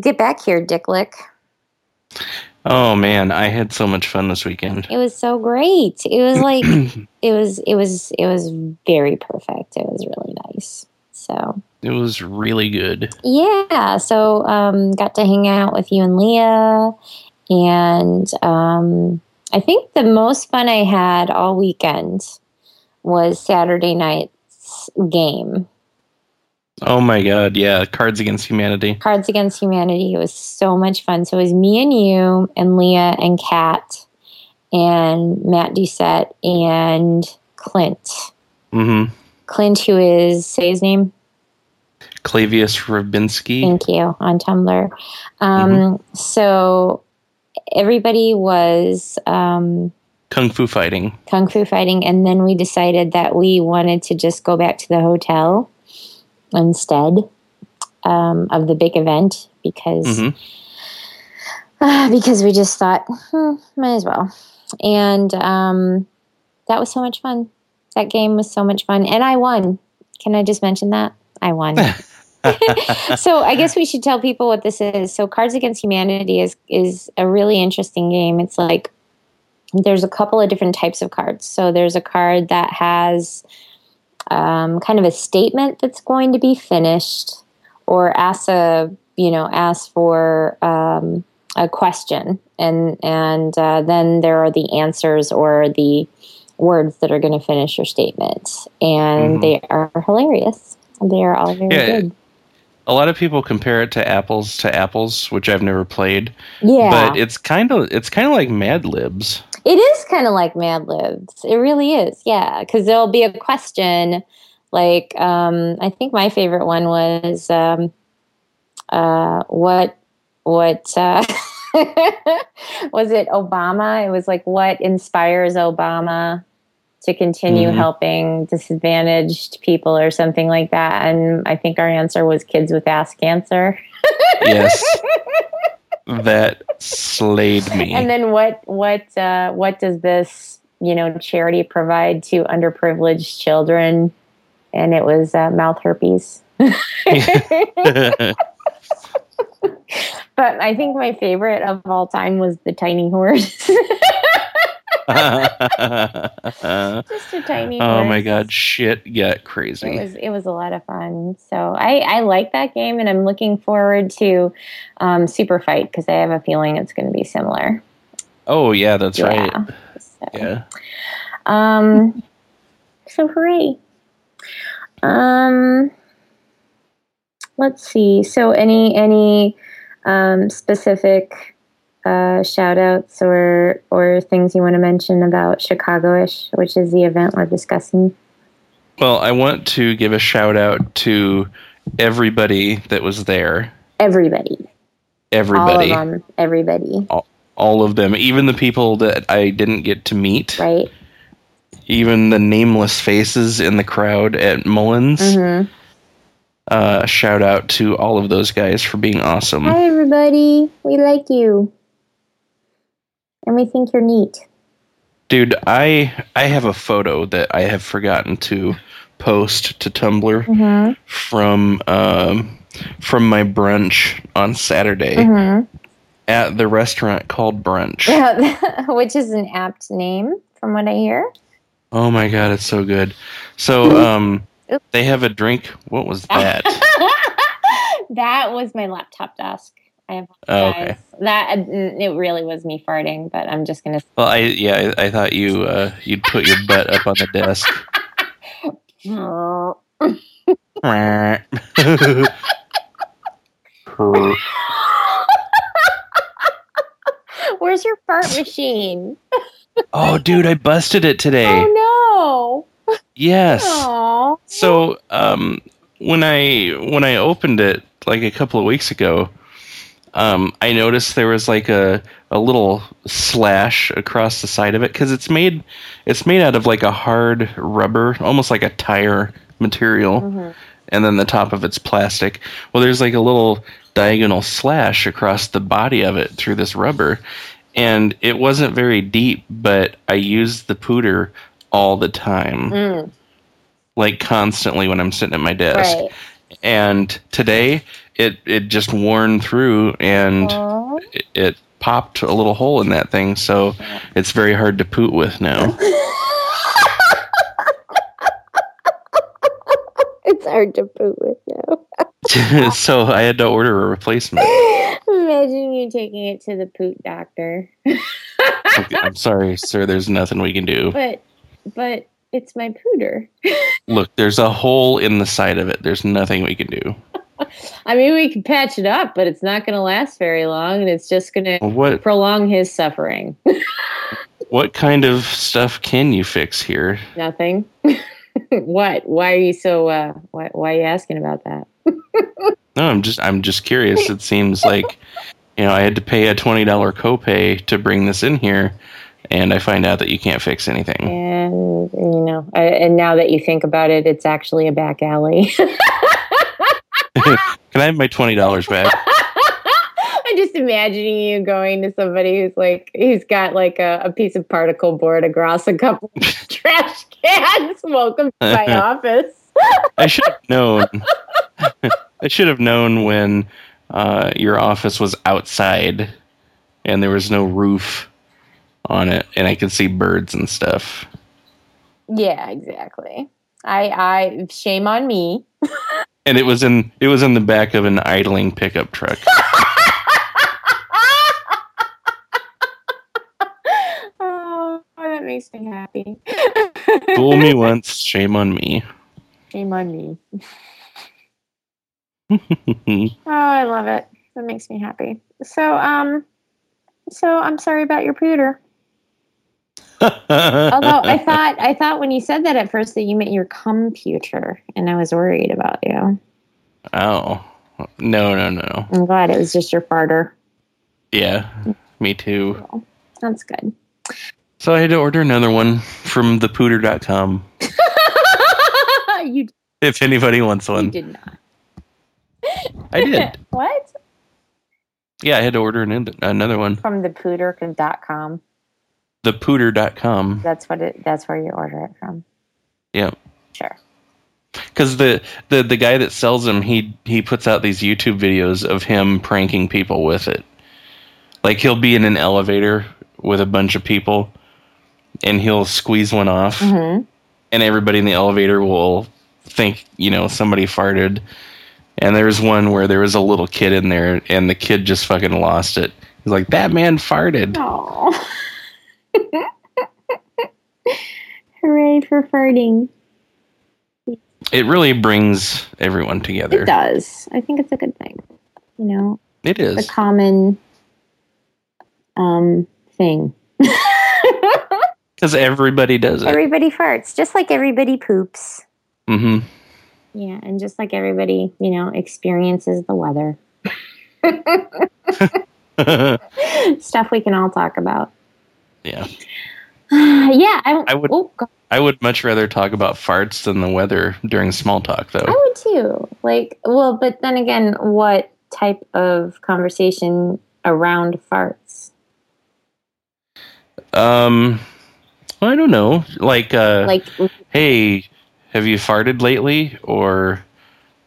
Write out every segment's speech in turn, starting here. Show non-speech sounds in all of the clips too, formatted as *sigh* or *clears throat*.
Get back here, Dicklick. Oh man, I had so much fun this weekend. It was so great. It was *clears throat* like it was it was it was very perfect. It was really nice. So It was really good. yeah, so um, got to hang out with you and Leah, and um, I think the most fun I had all weekend was Saturday night's game. Oh my god, yeah, Cards Against Humanity. Cards Against Humanity. It was so much fun. So it was me and you and Leah and Kat and Matt Doucette and Clint. Mm-hmm. Clint, who is say his name. Clavius Rabinski. Thank you on Tumblr. Um, So everybody was um, Kung Fu Fighting. kung fu fighting, and then we decided that we wanted to just go back to the hotel instead um, of the big event because Mhm. uh, because we just thought hmm, might as well, and um, that was so much fun. That game was so much fun, and I won. Can I just mention that I won? *laughs* so I guess we should tell people what this is. So Cards Against Humanity is is a really interesting game. It's like there's a couple of different types of cards. So there's a card that has um, kind of a statement that's going to be finished, or asks a you know asks for um, a question, and and uh, then there are the answers or the words that are going to finish your statement, and Mhm. they are hilarious. They are all very Yeah, good. A lot of people compare it to Apples to Apples, which I've never played. Yeah, But it's kind of it's kind of like Mad Libs. It is kind of like Mad Libs. It really is. Yeah, because there'll be a question. Like, um, I think my favorite one was, um, uh, what, what, uh, *laughs* was it Obama? It was like, what inspires Obama to continue Mhm. helping disadvantaged people or something like that? And I think our answer was kids with ass cancer. Yes. *laughs* that slayed me. And then what what uh, what does this you know charity provide to underprivileged children? And it was uh, mouth herpes. *laughs* *laughs* But I think my favorite of all time was the tiny horse. *laughs* *laughs* Just a tiny oh my god, shit got It crazy. was it was a lot of fun. So I I like that game, and I'm looking forward to um, Super Fight because I have a feeling it's going to be similar. Oh yeah, that's right. Yeah. So. Yeah. Um, so hooray. Um, let's see. So any any um, specific uh, shout outs or or things you want to mention about Chicago-ish, which is the event we're discussing? Well, I want to give a shout out to everybody that was there. Everybody, Everybody. all of them, everybody, all of them, even the people that I didn't get to meet, right? even the nameless faces in the crowd at Mullins. Mm-hmm. Uh, shout out to all of those guys for being awesome. Hi, everybody. We like you, and we think you're neat. Dude, I I have a photo that I have forgotten to post to Tumblr Mm-hmm. from um, from my brunch on Saturday Mm-hmm. at the restaurant called Brunch. *laughs* Which is an apt name, from what I hear. Oh my god, it's so good. So *laughs* um, they have a drink. What was that? *laughs* that was my laptop desk. I Oh, okay. That it really was me farting, but I'm just gonna. Well, I yeah, I, I thought you uh, you'd put your butt up on the desk. *laughs* *laughs* Where's your fart machine? oh, dude, I busted it today. Oh no. Yes. Oh, So, um, when I when I opened it like a couple of weeks ago, um, I noticed there was like a a little slash across the side of it because it's made it's made out of like a hard rubber, almost like a tire material, and then the top of it's plastic. Well, there's like a little diagonal slash across the body of it through this rubber, and it wasn't very deep, but I used the pooter all the time Mm, like constantly when I'm sitting at my desk. right. and today it it just worn through and it, it popped a little hole in that thing, so it's very hard to poot with now. *laughs* it's hard to poot with now. *laughs* so I had to order a replacement. Imagine you taking it to the poot doctor. Okay, I'm sorry, sir. There's nothing we can do. But but it's my pooter. *laughs* Look, there's a hole in the side of it. There's nothing we can do. *laughs* I mean, we can patch it up, but it's not going to last very long, and it's just going to prolong his suffering. *laughs* what kind of stuff can you fix here? Nothing. *laughs* what? Why are you so? Uh, why, why are you asking about that? No, I'm just I'm just curious. It seems like you know I had to pay a twenty dollar copay to bring this in here, and I find out that you can't fix anything. And you know, I, and now that you think about it, it's actually a back alley. *laughs* Can I have my twenty dollars back? *laughs* I'm just imagining you going to somebody who's like, he's got like a, a piece of particle board across a couple of *laughs* trash cans. Welcome to my office. I should have known. I should have known when uh, your office was outside and there was no roof on it, and I could see birds and stuff. Yeah, exactly. I, I, shame on me. And it was in it was in the back of an idling pickup truck. *laughs* oh, that makes me happy. *laughs* Fool me once, shame on me. Shame on me. *laughs* Oh, I love it. That makes me happy. So, um, so I'm sorry about your pooter. Although I thought I thought when you said that at first that you meant your computer, and I was worried about you. oh no no no I'm glad it was just your farter. yeah me too. That's good. So I had to order another one from thepooter.com *laughs* you, if anybody wants one, you did not. I did. *laughs* what? Yeah, I had to order an, another one. From the pooter.com. Thepooter.com. That's what it. That's where you order it from. Yeah. Sure. Because the, the the guy that sells them, he he puts out these YouTube videos of him pranking people with it. Like he'll be in an elevator with a bunch of people, and he'll squeeze one off, hmm and everybody in the elevator will think you know somebody farted. And there's one where there was a little kid in there, and the kid just fucking lost it. He's like, "That man farted." Oh. *laughs* *laughs* Hooray for farting. It really brings everyone together. It does. I think it's a good thing. You know, It is. the is. common um thing. *laughs* Because everybody does it. everybody farts, just like everybody poops. Mm-hmm. Yeah, and just like everybody, you know, experiences the weather. *laughs* Stuff we can all talk about. Yeah. *sighs* yeah, I, I would- Oh, I would much rather talk about farts than the weather during small talk, though. I would too. Like, well, but then again, what type of conversation around farts? Um, well, I don't know. Like, uh, Like, hey, have you farted lately? Or,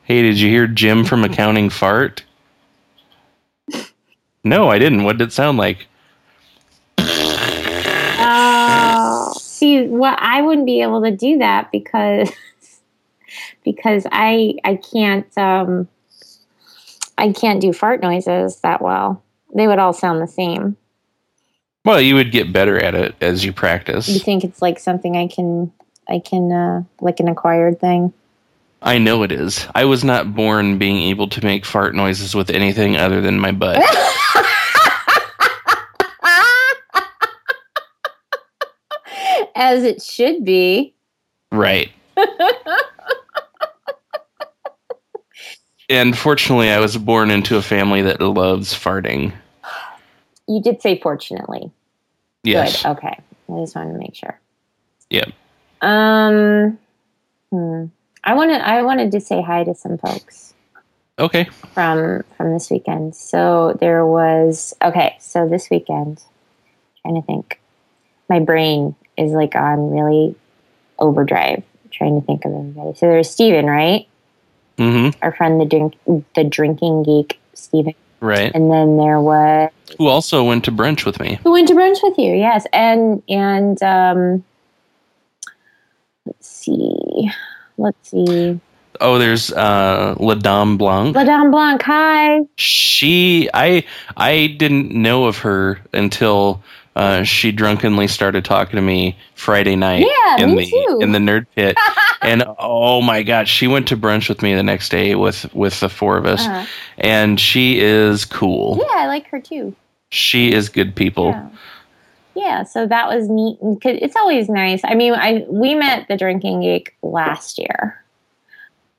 hey, did you hear Jim from accounting fart? *laughs* No, I didn't. What did it sound like? Oh, *laughs* see, what I wouldn't be able to do that because *laughs* because I I can't um I can't do fart noises that well. They would all sound the same. Well, you would get better at it as you practice. You think it's like something I can I can uh like an acquired thing? I know it is. I was not born being able to make fart noises with anything other than my butt. *laughs* As it should be. Right. *laughs* and fortunately, I was born into a family that loves farting. You did say fortunately. Yes. Good. Okay. I just wanted to make sure. Yep. Um hmm. I wanted I wanted to say hi to some folks Okay. from from this weekend. So there was okay, so this weekend trying to think. My brain is like on really overdrive trying to think of everybody. So there's Steven, right? Mm-hmm. our friend the drink the drinking geek Steven. Right. and then there was Who also went to brunch with me. who went to brunch with you yes and and um let's see let's see Oh, there's uh, La Dame Blanc. La Dame Blanc hi she i i didn't know of her until uh, she drunkenly started talking to me Friday night Yeah, in me the too. in the nerd pit, *laughs* and oh my god, she went to brunch with me the next day with with the four of us, Uh-huh. and she is cool. yeah I like her too She is good people. Yeah. Yeah, so that was neat. It's always nice. I mean, I we met the drinking geek last year,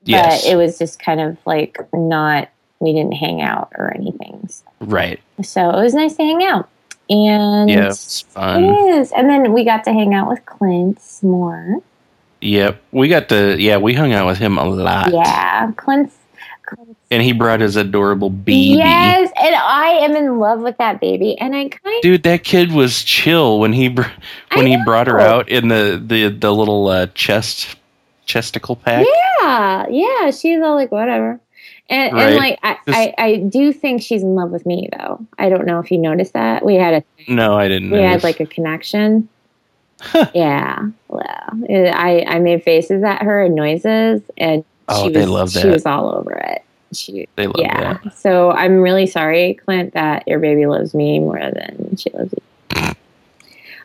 Yes, but it was just kind of like not. We didn't hang out or anything, so, right. so it was nice to hang out. And Yeah, it's fun. is. And then we got to hang out with Clint more. Yep, we got to yeah, we hung out with him a lot. Yeah, Clint's. Clint's and he brought his adorable baby. Yes, and I am in love with that baby, and I kind Dude, that kid was chill when he br- when he brought her out in the the the little uh, chest chesticle pack. Yeah, yeah. She's all like, whatever. And, Right. and like, I, I, I do think she's in love with me, though. I don't know if you noticed that. We had a No, I didn't. we had like a connection. yeah, well, I I made faces at her and noises, and Oh, she they was love she was all over it. She they love yeah. that. So I'm really sorry, Clint, that your baby loves me more than she loves you.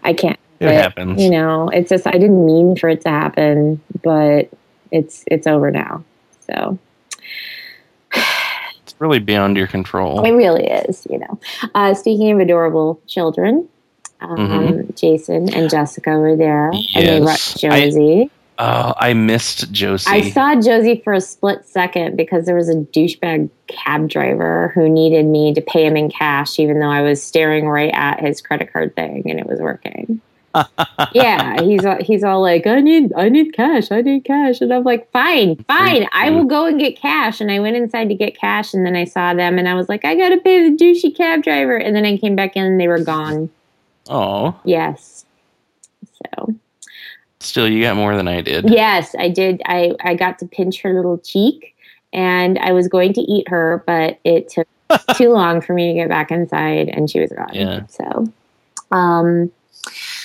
I can't. It but, happens. You know, it's just I didn't mean for it to happen, but it's it's over now. So really beyond your control. it really is. You know. Uh, speaking of adorable children. Um, Mhm. Jason and Jessica were there, and they Yes. I- Josie. Oh, I missed Josie. I saw Josie for a split second because there was a douchebag cab driver who needed me to pay him in cash, even though I was staring right at his credit card thing and it was working. Yeah, he's all, he's all like, I need I need cash, I need cash, and I'm like, fine, fine, I will go and get cash. And I went inside to get cash, and then I saw them, and I was like, I gotta pay the douchey cab driver, and then I came back in, and they were gone. oh, Yes. So still, you got more than I did. Yes, I did. I, I got to pinch her little cheek and I was going to eat her, but it took *laughs* too long for me to get back inside and she was gone. Yeah. So, um,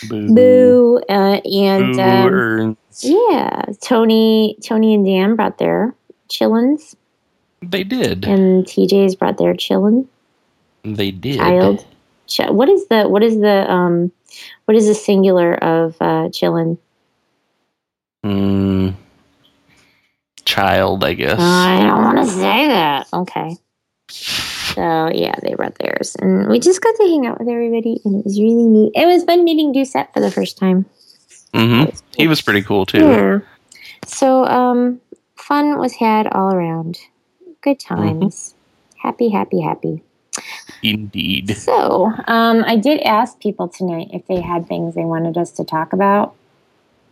Boo. boo. Uh, and, Boo um, yeah, Tony, Tony and Dan brought their chillins They did. and TJ's brought their chillin They did. child. Ch- what is the, what is the, um, what is the singular of, uh, chillin? Mm, child, I guess. I don't want to say that. Okay. *sighs* *laughs* So yeah, they brought theirs, and we just got to hang out with everybody, and it was really neat. It was fun meeting Doucette for the first time. hmm He was pretty cool too. Yeah. So um, fun was had all around. Good times. Happy, happy, happy. Indeed. So um, I did ask people tonight if they had things they wanted us to talk about.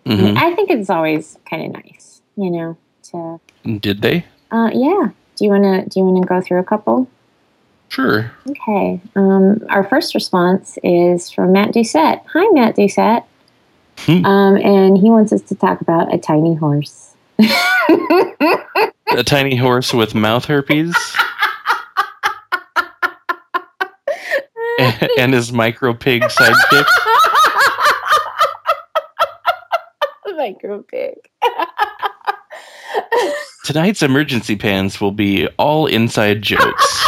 hmm I think it's always kind of nice, you know. To Did they? uh, yeah. Do you wanna Do you wanna go through a couple? Sure. Okay. Um, our first response is from Matt Doucette. Hi, Matt Doucette. Hmm. Um, and he wants us to talk about a tiny horse. A tiny horse with mouth herpes and his micro pig sidekick. *laughs* Micro pig. Tonight's emergency pants will be all inside jokes.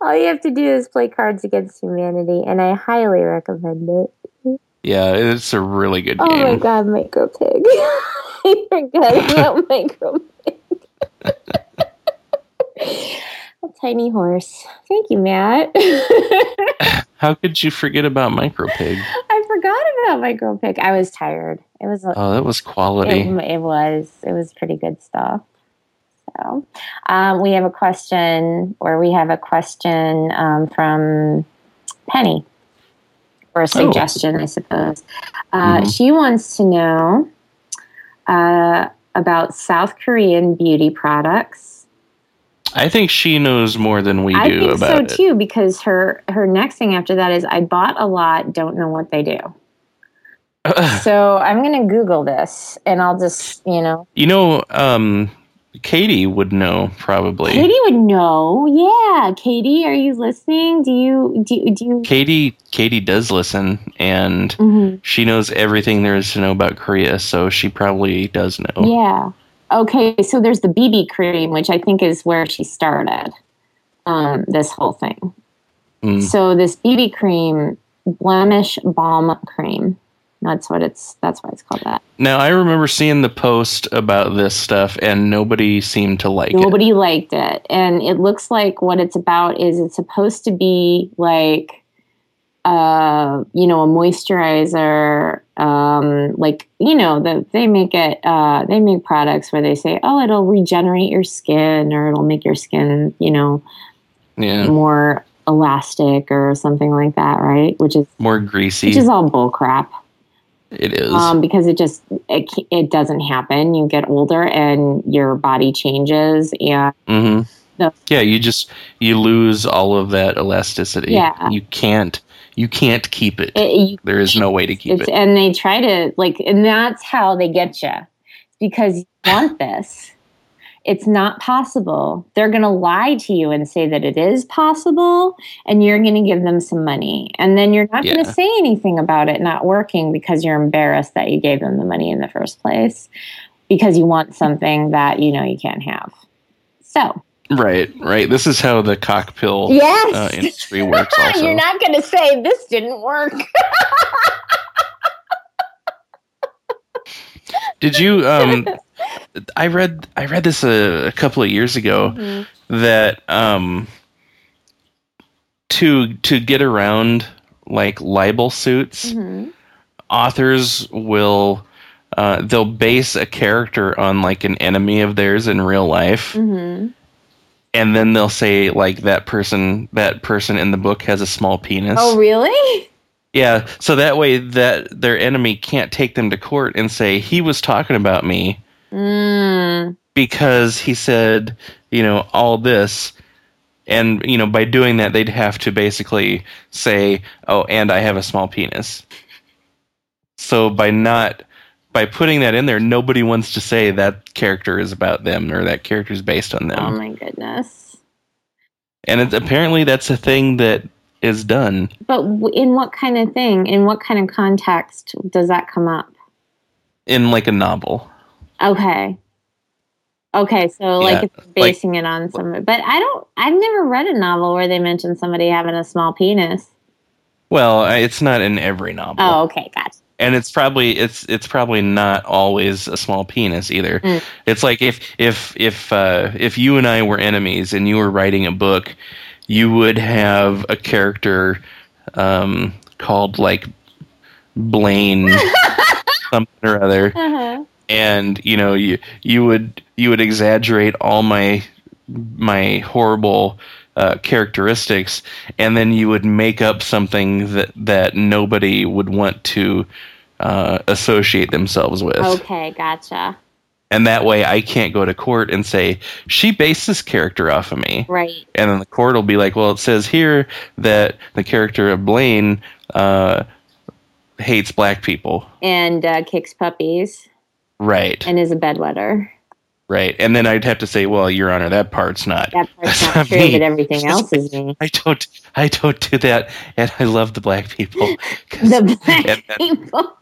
All you have to do is play Cards Against Humanity, and I highly recommend it. Yeah, it's a really good game. Oh my god, Micro Pig. *laughs* I forgot about *laughs* Micro Pig. *laughs* a tiny horse. Thank you, Matt. How could you forget about micro pig? I forgot about Micro Pig. I was tired. It was Oh, that was quality. it, it was it was pretty good stuff. So, um, we have a question, or we have a question um, from Penny, or a suggestion, I suppose. Uh, Mhm. She wants to know uh, about South Korean beauty products. I think she knows more than we I do think so about it. too, because her her next thing after that is I bought a lot, don't know what they do. *laughs* So I'm gonna Google this, and I'll just you know you know, um, Katie would know probably. Katie would know. Yeah, Katie, are you listening? Do you do do you? Katie Katie does listen and Mhm. she knows everything there is to know about Korea, so she probably does know. Yeah. Okay, so there's the BB cream, which I think is where she started um, this whole thing. Mm. So this BB cream, blemish balm cream. That's what it's. That's why it's called that. Now I remember seeing the post about this stuff and nobody seemed to like it. Nobody liked it, and it looks like what it's about is it's supposed to be like, uh, you know, a moisturizer. Um, like you know, that they make it. Uh, they make products where they say, oh, it'll regenerate your skin, or it'll make your skin, you know, Yeah. more elastic or something like that, right? Which is More greasy. which is all bull crap. It is. um, because it just it, it doesn't happen. You get older and your body changes, and hmm No. Yeah, you just you lose all of that elasticity. Yeah. You can't you can't keep it. it, you, there is no way to keep it's, it. and they try to like, and that's how they get you because you want this. It's not possible. They're going to lie to you and say that it is possible, and you're going to give them some money. And then you're not going to say anything about it not working because you're embarrassed that you gave them the money in the first place because you want something that you know you can't have. So, Right, right. This is how the cock pill Yes. uh, industry *laughs* works also. You're not going to say this didn't work. Did you um *laughs* I read I read this a, a couple of years ago Mm-hmm. that um to to get around like libel suits Mhm. authors will uh, they'll base a character on like an enemy of theirs in real life Mhm. and then they'll say like that person that person in the book has a small penis Oh, really? yeah so that way that their enemy can't take them to court and say he was talking about me Mm. because he said you know all this and you know by doing that they'd have to basically say oh and i have a small penis so by not by putting that in there nobody wants to say that character is about them or that character is based on them Oh my goodness. and it's, apparently that's a thing that is done But in what kind of thing? In what kind of context does that come up? in like a novel Okay. Okay, so like Yeah, it's basing it on some, but I don't. I've never read a novel where they mention somebody having a small penis. well it's not in every novel Oh, okay, gotcha. and it's probably it's it's probably not always a small penis either. Mm. It's like if if if uh, if you and I were enemies and you were writing a book, you would have a character um, called like Blaine *laughs* something or other, Uh-huh. And you know you you would you would exaggerate all my my horrible uh, characteristics, and then you would make up something that that nobody would want to uh, associate themselves with, Okay, gotcha. and that way I can't go to court and say she based this character off of me, Right. and then the court will be like, well, it says here that the character of Blaine uh, hates black people, And uh, kicks puppies right? and is a bedwetter. Right. And then I'd have to say, well, Your Honor, that part's not. That part's That's not not true, me. but everything *laughs* else is me. I don't I don't do that and I love the black people. *laughs* The *laughs* and, black then, people.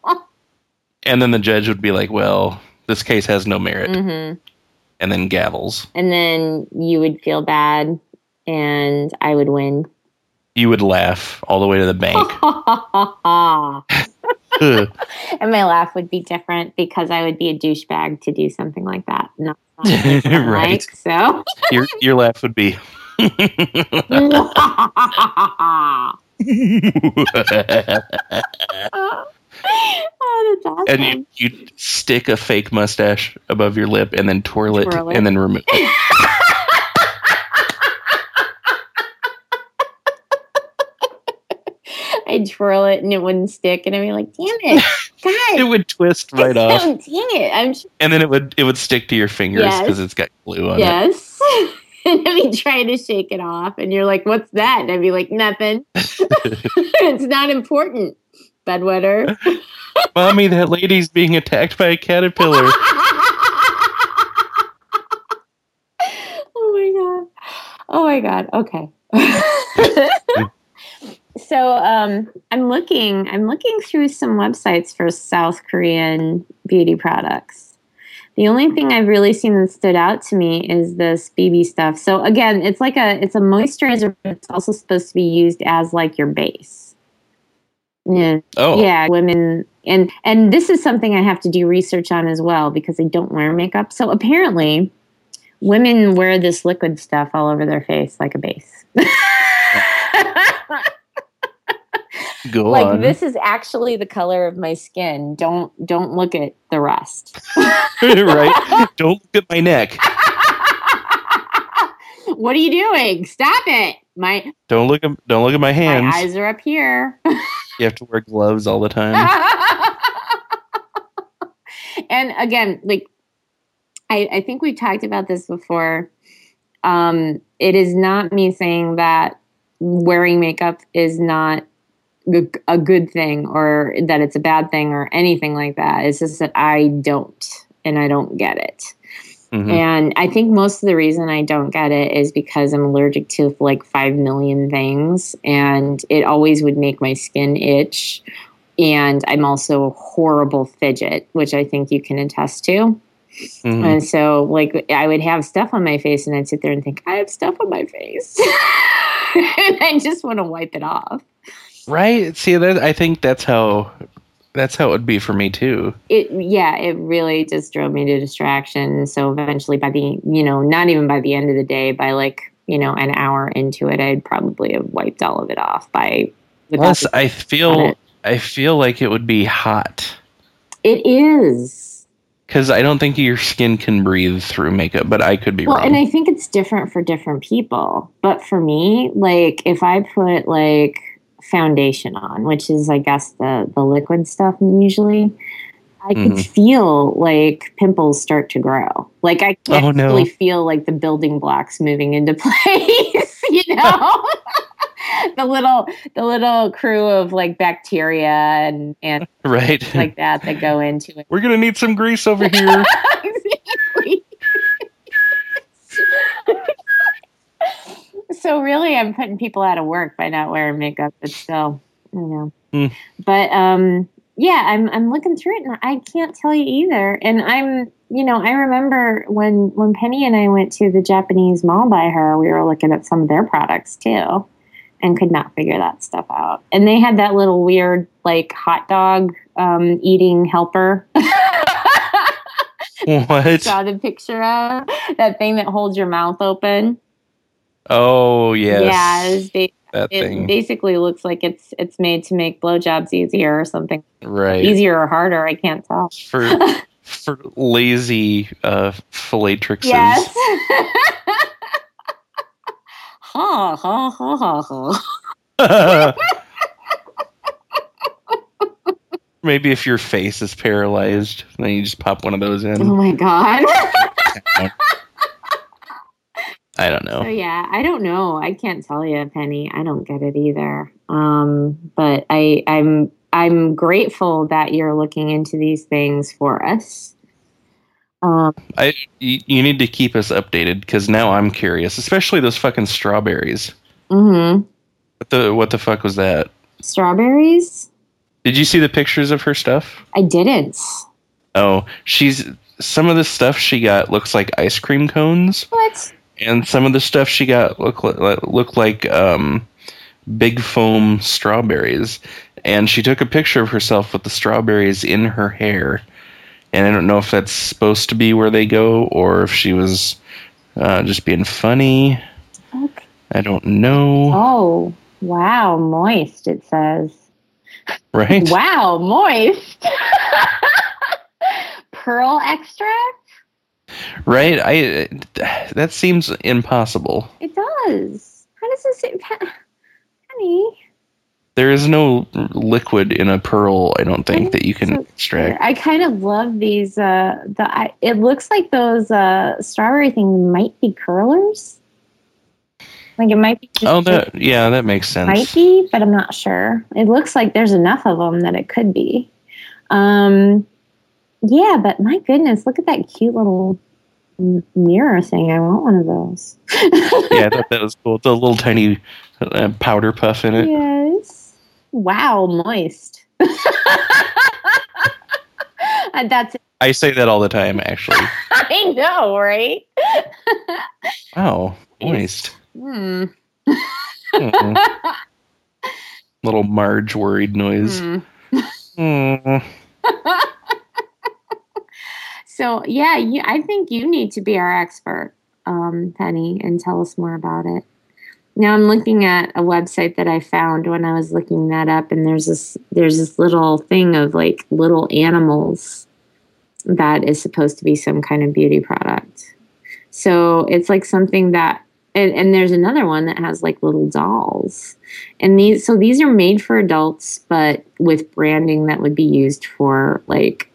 and then the judge would be like, Well, this case has no merit hmm and then gavels. And then you would feel bad, and I would win. You would laugh all the way to the bank. *laughs* And my laugh would be different because I would be a douchebag to do something like that. Not, not something I Right. like, so. your your laugh would be *laughs* oh, awesome. *laughs* and you you stick a fake mustache above your lip and then twirl it, Twirl it. and then remove it. I'd twirl it and it wouldn't stick, and I'd be like, "Damn it, *laughs* God!" It would twist *laughs* right off. Dang it! I'm And then it would it would stick to your fingers Yes. because it's got glue on it. yes. *laughs* and I'd be trying to shake it off, and you're like, "What's that?" And I'd be like, "Nothing. it's not important." Bedwetter. Mommy, that lady's being attacked by a caterpillar. Oh my god. Oh my god. Okay. So um, I'm looking. I'm looking through some websites for South Korean beauty products. The only thing I've really seen that stood out to me is this BB stuff. So again, it's like a it's a moisturizer. But it's also supposed to be used as like your base. Yeah. Oh. Yeah, women and and this is something I have to do research on as well because they don't wear makeup. So apparently, women wear this liquid stuff all over their face like a base. *laughs* Go like on. this is actually the color of my skin. Don't don't look at the rest. *laughs* *laughs* right? Don't look at my neck. *laughs* what are you doing? Stop it. My Don't look at don't look at my hands. my eyes are up here. You have to wear gloves all the time. and again, like I, I think we talked about this before. Um, it is not me saying that wearing makeup is not a good thing or that it's a bad thing or anything like that. It's just that I don't and I don't get it. Mhm. And I think most of the reason I don't get it is because I'm allergic to like 5 million things and it always would make my skin itch. And I'm also a horrible fidget, which I think you can attest to. Mhm. And so, like, I would have stuff on my face and I'd sit there and think, I have stuff on my face. *laughs* and I just want to wipe it off. Right? See that I think that's how that's how it would be for me too. it yeah it really just drove me to distraction so eventually by the you know not even by the end of the day by like you know an hour into it i'd probably have wiped all of it off by Plus I feel. I feel like it would be hot. it is Because I don't think your skin can breathe through makeup, but I could be well wrong. and i think it's different for different people but for me like if i put like foundation on which is i guess the the liquid stuff usually I could Mhm. feel like pimples start to grow. Like I can't Oh, no. really feel like the building blocks moving into *laughs* place, you know? *laughs* the little the little crew of like bacteria and and *laughs* right? like that that go into it. We're gonna need some grease over here. So really I'm putting people out of work by not wearing makeup, but still, you know. Hmm. But um yeah, I'm I'm looking through it and I can't tell you either. And I'm you know, I remember when when Penny and I went to the Japanese mall by her, we were looking at some of their products too and could not figure that stuff out. And they had that little weird like hot dog um, eating helper. *laughs* what? *laughs* Saw the picture of that thing that holds your mouth open. Oh yes. Yeah, it's ba- that it thing. basically looks like it's it's made to make blowjobs easier or something. right. Easier or harder, I can't tell. For for lazy uh fellatrixes. Yes. *laughs* ha ha ha ha ha. *laughs* Maybe if your face is paralyzed, then you just pop one of those in. Oh my god. *laughs* I don't So know. yeah, I don't know. I can't tell you, Penny. I don't get it either. Um, but I, I'm I'm grateful that you're looking into these things for us. Um, I you, you need to keep us updated because now I'm curious, especially those fucking strawberries. Mm-hmm. What the what the fuck was that? Strawberries? Did you see the pictures of her stuff? I didn't. Oh, she's some of the stuff she got looks like ice cream cones, What? And some of the stuff she got look like, look like um, big foam strawberries. And she took a picture of herself with the strawberries in her hair. And I don't know if that's supposed to be where they go or if she was uh, just being funny. Okay. I don't know. Oh, wow, moist. It says. Right? Wow, moist. *laughs* Pearl extract. Right? I that seems impossible. It does. How does this? Honey. There is no liquid in a pearl. I don't think that you can So- extract. I kind of love these. Uh, the I, it looks like those uh, strawberry things might be curlers. Like it might be. Oh, that yeah, that makes sense. might be, but I'm not sure. It looks like there's enough of them that it could be. Um, yeah, but my goodness, look at that cute little mirror saying I want one of those. *laughs* yeah, I thought that was cool. It's a little tiny uh, powder puff in it. Yes. Wow, moist. *laughs* That's I say that all the time, actually. *laughs* I know, right? wow, moist. Hmm. Mm. Little Marge worried noise. Hmm. Mm. So yeah, you, I think you need to be our expert, um, Penny, and tell us more about it. Now I'm looking at a website that I found when I was looking that up, and there's this there's this little thing of like little animals that is supposed to be some kind of beauty product. So it's like something that and, and there's another one that has like little dolls. And these so these are made for adults, but with branding that would be used for like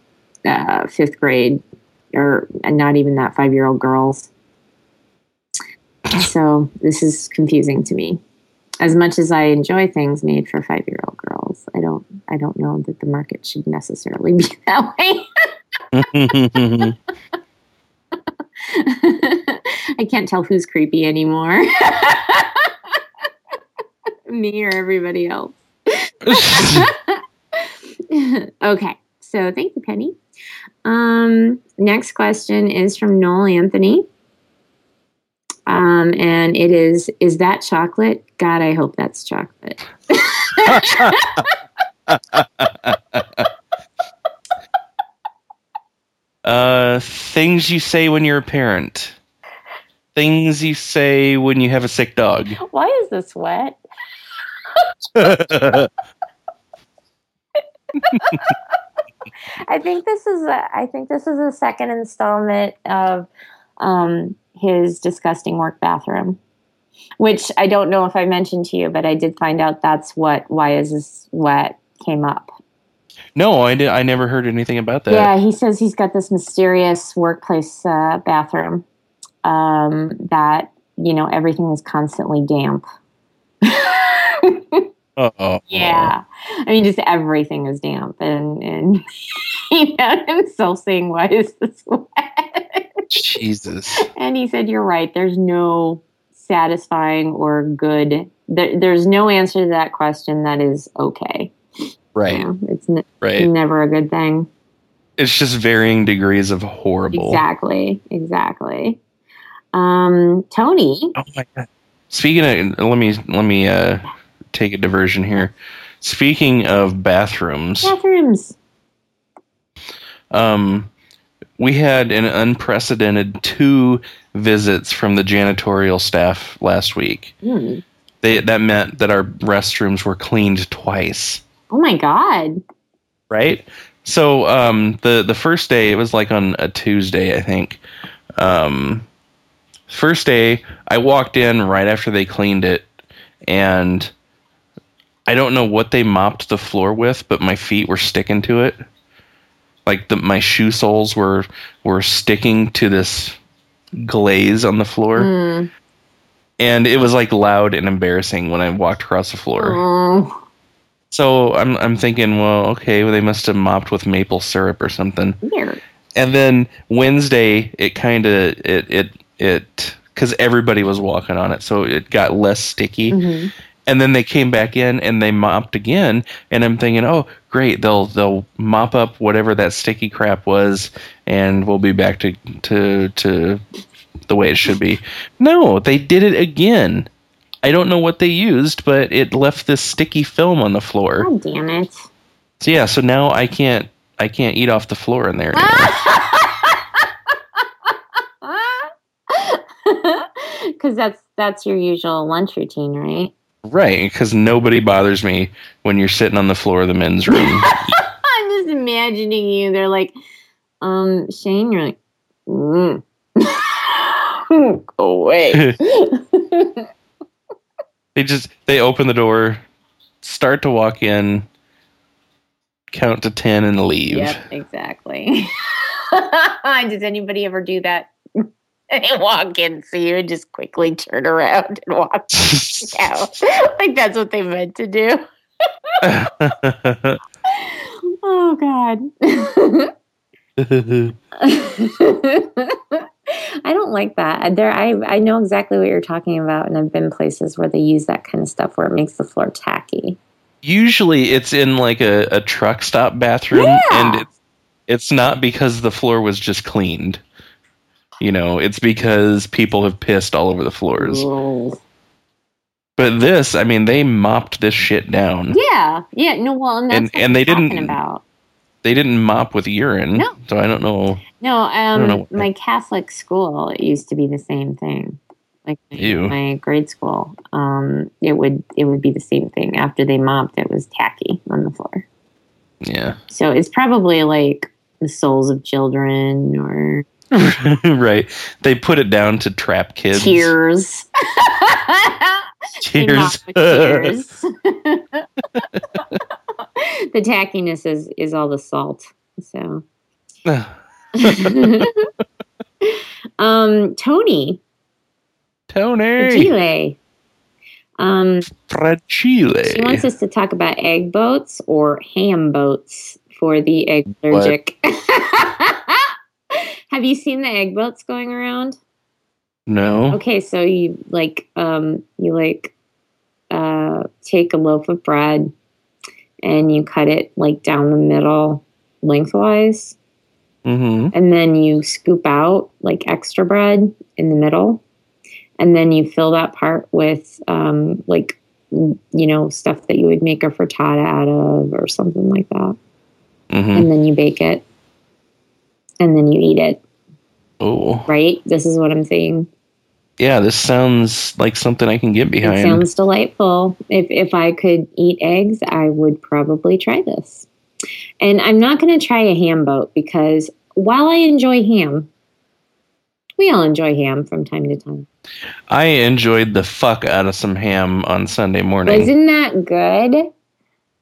uh, fifth grade or not even that five year old girls. So this is confusing to me. As much as I enjoy things made for five year old girls, I don't I don't know that the market should necessarily *laughs* be that way. I can't tell who's creepy anymore. *laughs* Me or everybody else. *laughs* okay, so thank you, Penny. Um, next question is from Noel Anthony. Um, and it is Is that chocolate? God, I hope that's chocolate. *laughs* uh, things you say when you're a parent. Things you say when you have a sick dog. Why is this wet? *laughs* *laughs* I think this is a, I think this is a second installment of um, his disgusting work bathroom, which I don't know if I mentioned to you, but I did find out that's what why is this wet came up. No, I did. I never heard anything about that. Yeah, he says he's got this mysterious workplace uh, bathroom um, that you know everything is constantly damp. *laughs* oh Yeah, I mean, just everything is damp, and and *laughs* he found himself saying, "Why is this *laughs* wet?" Jesus. and he said, "You're right. There's no satisfying or good. There, there's no answer to that question that is okay. Right. You know, it's n- Right. never a good thing. It's just varying degrees of horrible. Exactly. Exactly. Um, Tony. Oh my god. Speaking of, let me let me uh, take a diversion here. Speaking of bathrooms, Bathrooms. um, we had an unprecedented two visits from the janitorial staff last week. Hmm. They, that meant that our restrooms were cleaned twice. Oh my god. right? So um, the the first day it was like on a Tuesday, I think. Um, first day, I walked in right after they cleaned it, and I don't know what they mopped the floor with, but my feet were sticking to it. Like the my shoe soles were were sticking to this glaze on the floor, Hmm. and it was like loud and embarrassing when I walked across the floor. Oh, So I'm I'm thinking, well, okay, well, they must have mopped with maple syrup or something. weird. And then Wednesday, it kind of it it it because everybody was walking on it, so it got less sticky. Mhm. And then they came back in and they mopped again, and I'm thinking, oh, great, they'll they'll mop up whatever that sticky crap was, and we'll be back to to to the way it should be. No, they did it again. I don't know what they used, but it left this sticky film on the floor. God damn it. So yeah, so now I can't I can't eat off the floor in there. Because *laughs* that's that's your usual lunch routine, right? Right, because nobody bothers me when you're sitting on the floor of the men's room. *laughs* I'm just imagining you. They're like, um, Shane, you're like, mm. *laughs* go away. *laughs* they just they open the door, start to walk in, count to ten, and leave. yep, exactly. Does anybody ever do that? *laughs* They walk in, see you, and just quickly turn around and walk out. *laughs* *laughs* like that's what they meant to do. Oh God. I don't like that. There, I I know exactly what you're talking about, and I've been places where they use that kind of stuff where it makes the floor tacky. Usually, it's in like a, a truck stop bathroom, Yeah. and it's it's not because the floor was just cleaned. You know, it's because people have pissed all over the floors. Ooh. But this, I mean, they mopped this shit down. Yeah, yeah. No, well, and that's And- what and they talking didn't- about. They didn't mop with urine. No. So I don't know. No, don't know um, my Catholic school it used to be the same thing. Like Ew. my grade school, um, it would it would be the same thing. After they mopped, it was tacky on the floor. Yeah. So it's probably like the souls of children or *laughs* right. They put it down to trap kids. tears. Tears. tears. *laughs* *laughs* the tackiness is is all the salt. So, *sighs* um, Tony Tony. Chile. Um, Fragile. she wants us to talk about egg boats or ham boats for the egg allergic. Have you seen the egg boats going around? No. Okay, so you like um you like uh take a loaf of bread and you cut it like down the middle lengthwise Mm-hmm. and then you scoop out like extra bread in the middle and then you fill that part with um like you know stuff that you would make a frittata out of or something like that Mm-hmm. and then you bake it and then you eat it Oh. right this is what i'm saying Yeah, this sounds like something I can get It behind. sounds delightful. If if I could eat eggs, I would probably try this. And I'm not going to try a ham boat because while I enjoy ham, we all enjoy ham from time to time. I enjoyed the fuck out of some ham on Sunday morning. Isn't that good?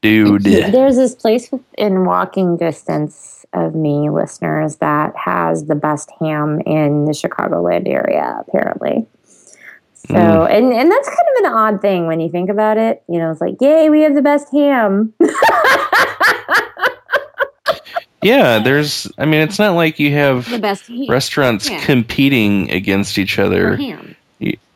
Dude. There's this place in walking distance of me, listeners, that has the best ham in the Chicagoland area, apparently. So, Mm. and, and that's kind of an odd thing when you think about it. You know, it's like, yay, we have the best ham. *laughs* Yeah, there's I mean it's not like you have the best ham. restaurants Yeah. competing against each for other. ham.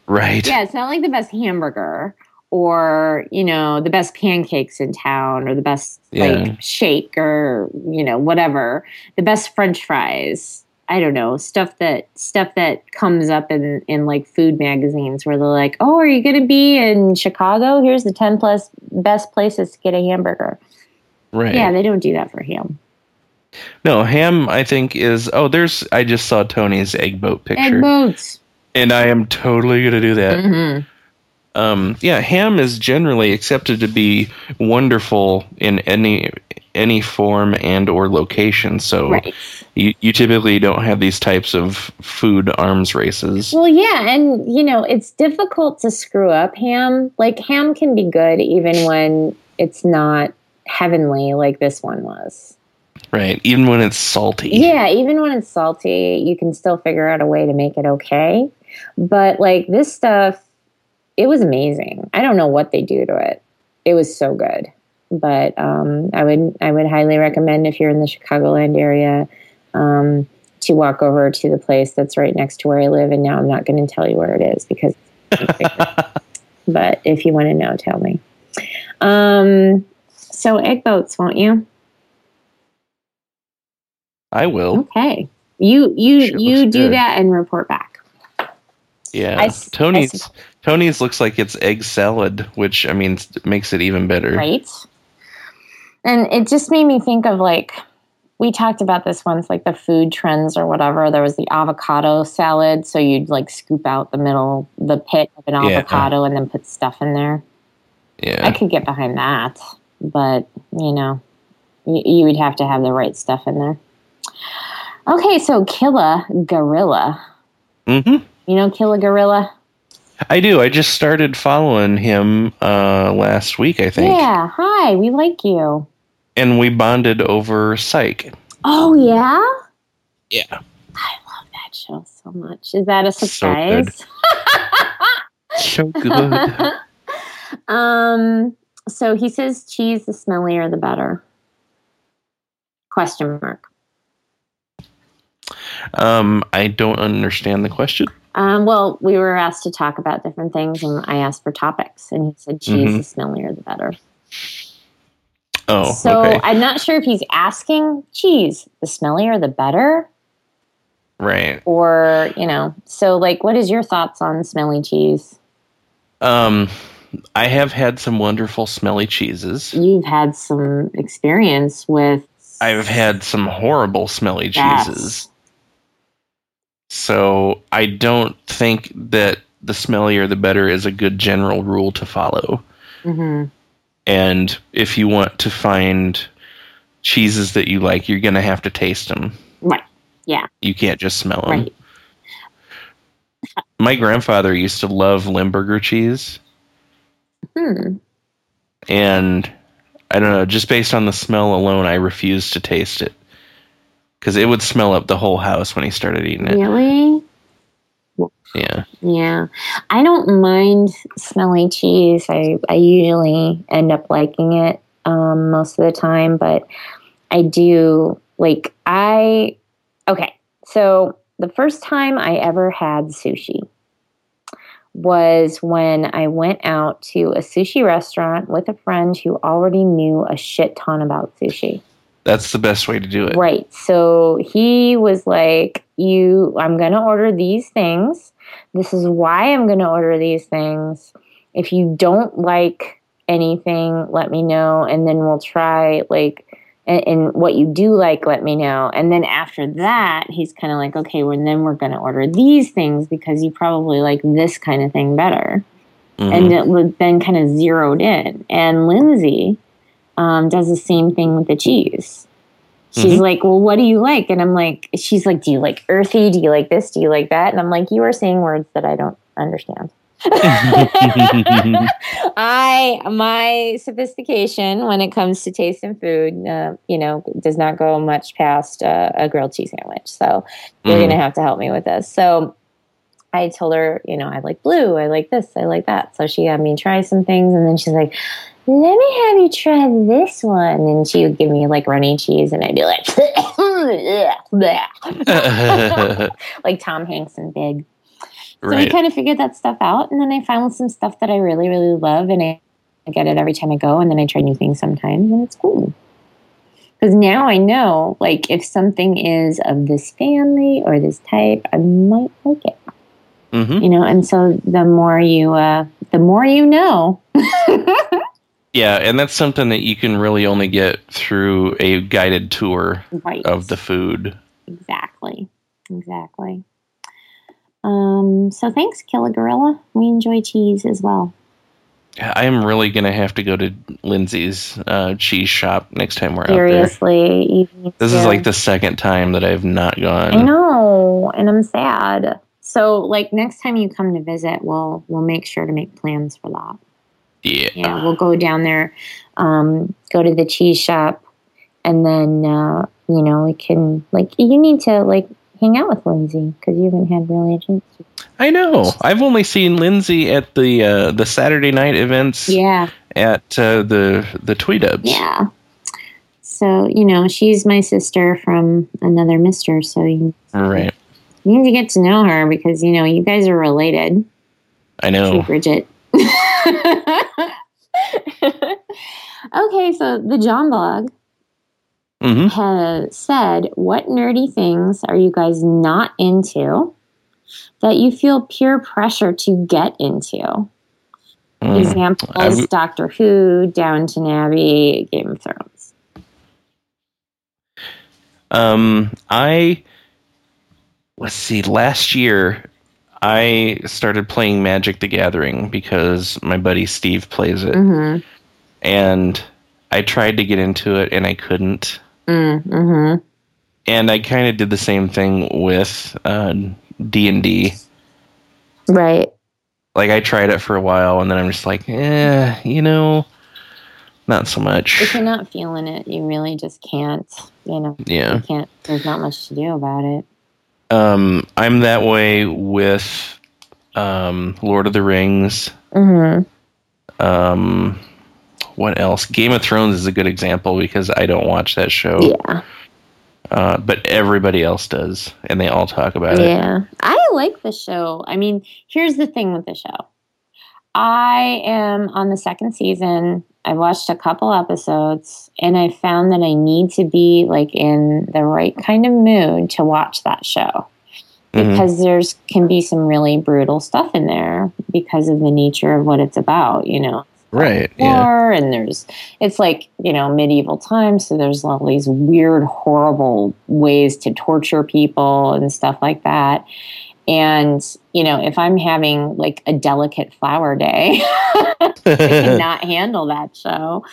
Right. Yeah, it's not like the best hamburger or, you know, the best pancakes in town or the best Yeah. like shake or, you know, whatever. The best french fries. I don't know, stuff that stuff that comes up in in like food magazines where they're like, "Oh, are you going to be in Chicago? Here's the 10 plus best places to get a hamburger." Right. Yeah, they don't do that for ham. No, ham I think is oh there's I just saw Tony's egg boat picture. Egg boats. and I am totally gonna do that. Mhm. Um yeah, ham is generally accepted to be wonderful in any any form and or location. So Right. you, you typically don't have these types of food arms races. Well, yeah, and you know, it's difficult to screw up ham. Like ham can be good even when it's not heavenly like this one was. Right. Even when it's salty. Yeah, even when it's salty, you can still figure out a way to make it okay. But like this stuff, it was amazing. I don't know what they do to it. It was so good. But um, I would I would highly recommend if you're in the Chicagoland area um, to walk over to the place that's right next to where I live. And now I'm not going to tell you where it is because. *laughs* but if you want to know, tell me. Um, so egg boats, won't you? I will. Okay. You you Sure you do good. that and report back. Yeah. I s- I Tony's looks like it's egg salad, which I mean makes it even better. Right? And it just made me think of like we talked about this once, like the food trends or whatever. There was the avocado salad, so you'd like scoop out the middle, the pit of an Yeah. avocado, and then put stuff in there. Yeah, I could get behind that, but you know, you, you would have to have the right stuff in there. Okay, so Killa Gorilla. hmm You know Killa Gorilla? I do. I just started following him uh, last week, I think, Yeah. Hi, we like you. and we bonded over Psych. Oh yeah. Yeah. I love that show so much. Is that a surprise? So surprise? So good. *laughs* *laughs* um. So he says, "Cheese, the smellier, the better." Question mark. Um, I don't understand the question. Um, well, we were asked to talk about different things, and I asked for topics, and he said cheese, Mhm. the smellier the better. Oh, so okay. I'm not sure if he's asking cheese, the smellier the better, right. or you know. So, like, what is your thoughts on smelly cheese? Um, I have had some wonderful smelly cheeses. You've had some experience with. I've had some horrible smelly Yes. cheeses. So I don't think that the smellier the better is a good general rule to follow. Mhm. And if you want to find cheeses that you like, you're going to have to taste them. Right. Yeah. You can't just smell them. Right. My grandfather used to love Limburger cheese. Hmm. and I don't know, just based on the smell alone, I refused to taste it because it would smell up the whole house when he started eating it. Really? Yeah, Yeah. I don't mind smelly cheese. I, I usually end up liking it um, most of the time, but I do like, I, okay. So the first time I ever had sushi was when I went out to a sushi restaurant with a friend who already knew a shit ton about sushi. That's the best way to do it. Right. So he was like, "You, I'm going to order these things. This is why I'm going to order these things. If you don't like anything, let me know, and then we'll try like." And, and what you do like, let me know. And then after that, he's kind of like, okay, well, then we're going to order these things because you probably like this kind of thing better Mhm. and it then kind of zeroed in. And Lindsay um, does the same thing with the cheese. She's Mhm. like, "Well, what do you like?" And I'm like, "She's like, do you like earthy? Do you like this? Do you like that?" And I'm like, "You are saying words that I don't understand." *laughs* I my sophistication when it comes to taste and food, uh, you know, does not go much past uh, a grilled cheese sandwich. So you're Mhm. gonna have to help me with this. So I told her, you know, I like blue, I like this, I like that. So she had me try some things, and then she's like, "Let me have you try this one," and she would give me like runny cheese, and I'd be like, *laughs* like Tom Hanks and Big. So I right. kind of figured that stuff out, and then I found some stuff that I really, really love, and I, get it every time I go, and then I try new things sometimes, and it's cool. Because now I know, like, if something is of this family or this type, I might like it, hmm you know. And so the more you, uh, the more you know. *laughs* Yeah, and that's something that you can really only get through a guided tour right. of the food. Exactly. Exactly. Um, so thanks, Killa Gorilla. We enjoy cheese as well. I am really gonna have to go to Lindsay's uh, cheese shop next time we're out there. Seriously. This is like the second time that I've not gone. I know, and I'm sad. So, like next time you come to visit, we'll we'll make sure to make plans for that. Yeah. Yeah, we'll go down there, um, go to the cheese shop, and then uh, you know we can like you need to like hang out with Lindsay because you haven't had really a chance. I know. I've only seen Lindsay at the uh, the Saturday night events Yeah, at uh, the the Tweedubs. yeah. So you know she's my sister from another Mister, so you, Right. you need to get to know her because you know you guys are related. I know. Bridget. *laughs* okay, so the John blog hmm has said, What nerdy things are you guys not into that you feel peer pressure to get into? Examples I w- Doctor Who, Downton Abbey, Game of Thrones. Um, I let's see. Last year, I started playing Magic: The Gathering because my buddy Steve plays it, Mm and I tried to get into it and I couldn't. hmm. Mm hmm. And I kind of did the same thing with uh, D and D. Right. Like I tried it for a while, and then I'm just like, eh, you know, not so much. If you're not feeling it, you really just can't, you know, Yeah. you can't, there's not much to do about it. Um, I'm that way with um, Lord of the Rings. Mm Um, what else? Game of Thrones is a good example because I don't watch that show. Yeah. uh, but everybody else does, and they all talk about it. Yeah. I like the show. I mean, here's the thing with the show. I am on the second season. I watched a couple episodes and I found that I need to be like in the right kind of mood to watch that show. Mhm. Because there's can be some really brutal stuff in there because of the nature of what it's about, you know. Right. Yeah. war and there's it's like you know medieval times so there's all these weird horrible ways to torture people and stuff like that and you know if i'm having like a delicate flower day *laughs* i cannot *laughs* handle that show.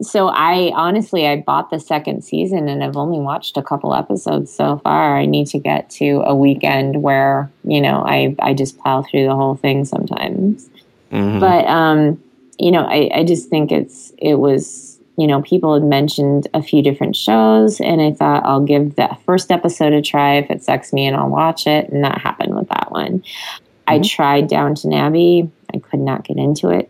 So i honestly i bought the second season and i've only watched a couple episodes so far. I need to get to a weekend where you know i i just plow through the whole thing sometimes. Mhm. but um you know I, I just think it's it was you know people had mentioned a few different shows and i thought i'll give the first episode a try if it sucks me and i'll watch it and that happened with that one i Mhm. tried downton abbey i could not get into it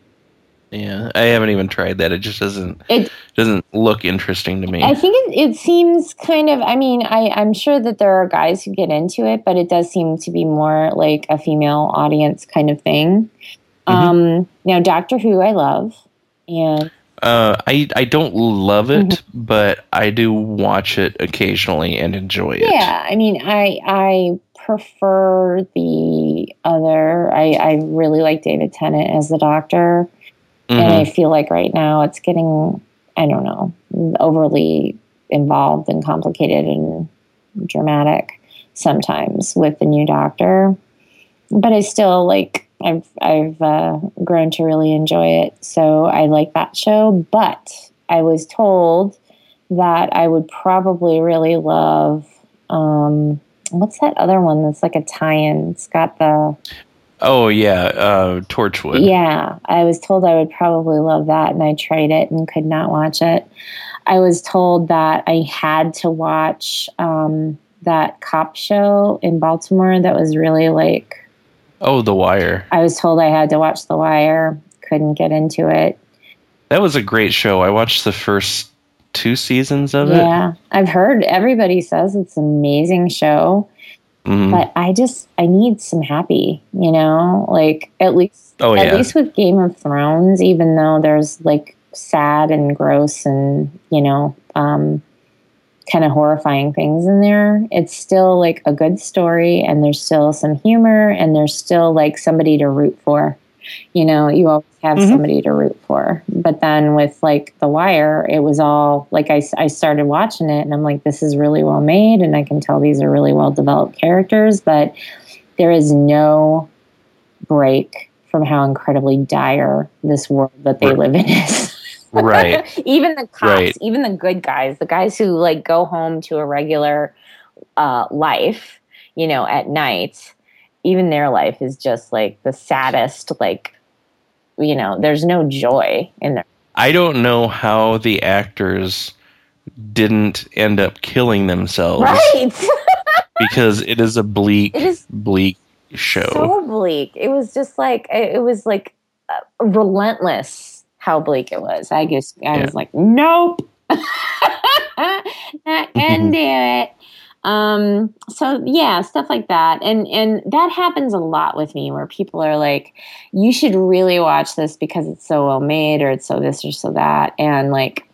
yeah. I haven't even tried that. It just doesn't it doesn't look interesting to me. I think it, it seems kind of. I mean, I, I'm sure that there are guys who get into it, but it does seem to be more like a female audience kind of thing. Mhm. Um, now, Doctor Who, I love, and Uh, I I don't love it, Mm-hmm. but I do watch it occasionally and enjoy it. Yeah, I mean, I I prefer the other. I I really like David Tennant as the Doctor, and I Mhm. feel like right now it's getting I don't know overly involved and complicated and dramatic sometimes with the new Doctor. But I still like I've I've uh, grown to really enjoy it, so I like that show. But I was told that I would probably really love. Um, what's that other one that's like a tie-in? It's got the Oh yeah, uh, Torchwood. yeah. I was told I would probably love that, and I tried it and could not watch it. I was told that I had to watch um, that cop show in Baltimore that was really like. Oh, The Wire. I was told I had to watch The Wire. Couldn't get into it. That was a great show. I watched the first two seasons of it. Yeah, I've heard everybody says it's an amazing show. Mhm. but I just I need some happy, you know, like at least Oh, at yeah. least with Game of Thrones, even though there's like sad and gross and you know um, kind of horrifying things in there, it's still like a good story, and there's still some humor, and there's still like somebody to root for. You know, you always have Mhm. somebody to root for. But then with like The Wire, it was all like I, I started watching it and I'm like, this is really well made. And I can tell these are really well developed characters, but there is no break from how incredibly dire this world that they live in is. Right. *laughs* even the cops, Right. even the good guys, the guys who like go home to a regular uh, life, you know, at night, even their life is just like the saddest, like, you know, there's no joy in there. I don't know how the actors didn't end up killing themselves Right. *laughs* because it is a bleak, it is bleak show. so bleak. It was just like, it was like uh, relentless how bleak it was. I just I Yeah. was like, nope, *laughs* not gonna do it. Um, so yeah, stuff like that. And and that happens a lot with me where people are like, you should really watch this because it's so well made or it's so this or so that. And like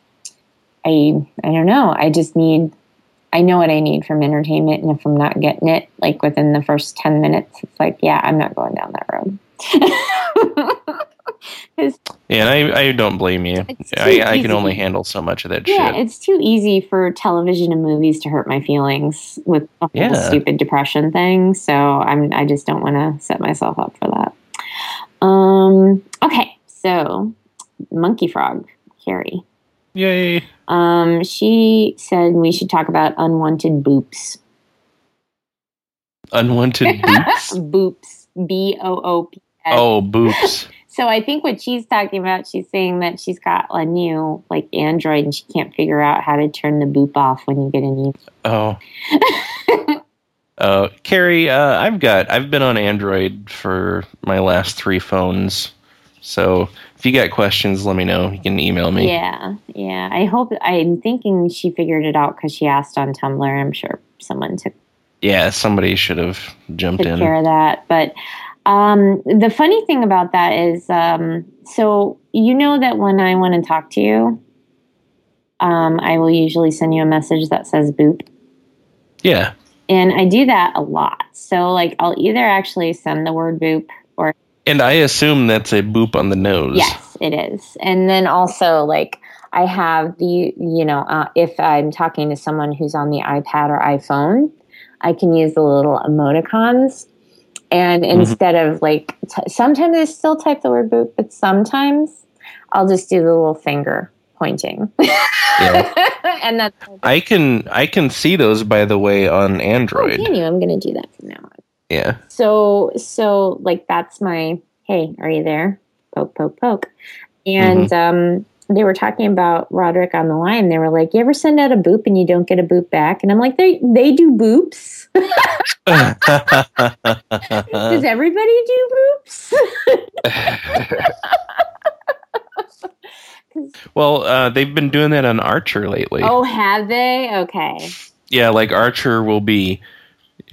I I don't know. I just need I know what I need from entertainment and if I'm not getting it like within the first ten minutes, it's like, yeah, I'm not going down that road. *laughs* It's- Yeah, and I, I don't blame you. I, I can only handle so much of that yeah, shit. it's too easy for television and movies to hurt my feelings with the whole Yeah. stupid depression thing. So I'm I just don't want to set myself up for that. Um. Okay. So, Monkey Frog, Carrie. Yay. Um. She said we should talk about unwanted boops. Unwanted *laughs* boops. boops. B O O P S. oh, boops. So I think what she's talking about, she's saying that she's got a new like Android and she can't figure out how to turn the boop off when you get a new. Oh. *laughs* Uh, Carrie, uh, I've got I've been on Android for my last three phones, So if you got questions, let me know. You can email me. Yeah, yeah. I hope. I'm thinking she figured it out because she asked on Tumblr. I'm sure someone took Yeah, somebody should have jumped took in. care of that. But um, the funny thing about that is, um, so you know that when I want to talk to you, um, I will usually send you a message that says "boop." Yeah. And I do that a lot. So, like, I'll either actually send the word boop or And I assume that's a boop on the nose. yes, it is. And then also, like, I have the, you know, uh, if I'm talking to someone who's on the iPad or iPhone, I can use the little emoticons. And instead of like, t- sometimes I still type the word boop, but sometimes I'll just do the little finger pointing. Yeah. *laughs* and that's, I can I can see those by the way on oh, Android. can you? I'm going to do that from now on. Yeah. so so like that's my hey are you there poke poke poke and um they were talking about roderick on the line they were like you ever send out a boop and you don't get a boop back and i'm like they they do boops does everybody do boops *laughs* well, uh, they've been doing that on Archer lately. oh have they okay Yeah, like Archer will be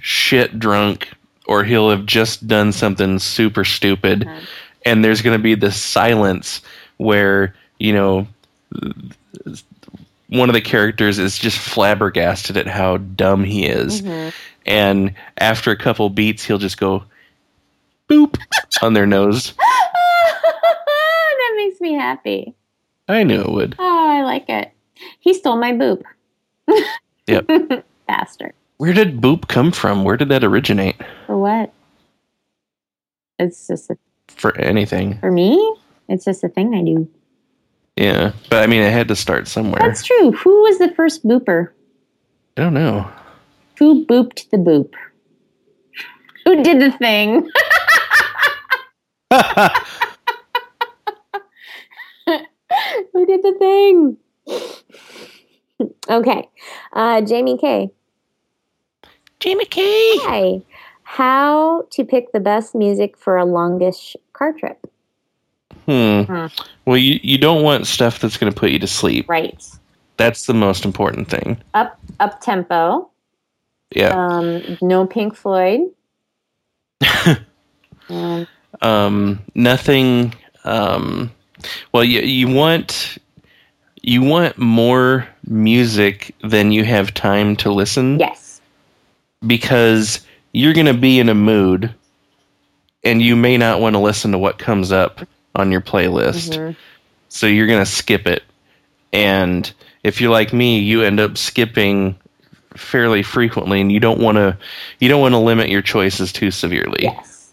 shit drunk or he'll have just done something super stupid Uh-huh. and there's going to be this silence where, you know, one of the characters is just flabbergasted at how dumb he is. Mhm. And after a couple beats, he'll just go boop on their nose. *laughs* that makes me happy I knew it would. oh i like it he stole my boop *laughs* Yep. bastard Where did boop come from? Where did that originate For what? It's just a, for anything? for me. It's just a thing I do. Yeah, but I mean, it had to start somewhere. That's true. Who was the first booper? I don't know. Who booped the boop? Who did the thing? *laughs* Who did the thing? okay, uh, Jamie K. Jamie K. Hi. How to pick the best music for a longish car trip? Hmm. Hmm. Well, you, you don't want stuff that's going to put you to sleep. Right. That's the most important thing. Up up tempo. Yeah. Um, no Pink Floyd. *laughs* um, Um, nothing. Um, well, you you want you want more music than you have time to listen yes. because you're going to be in a mood, and you may not want to listen to what comes up on your playlist. Mhm. so you're gonna skip it and if you're like me you end up skipping fairly frequently and you don't want to you don't want to limit your choices too severely Yes.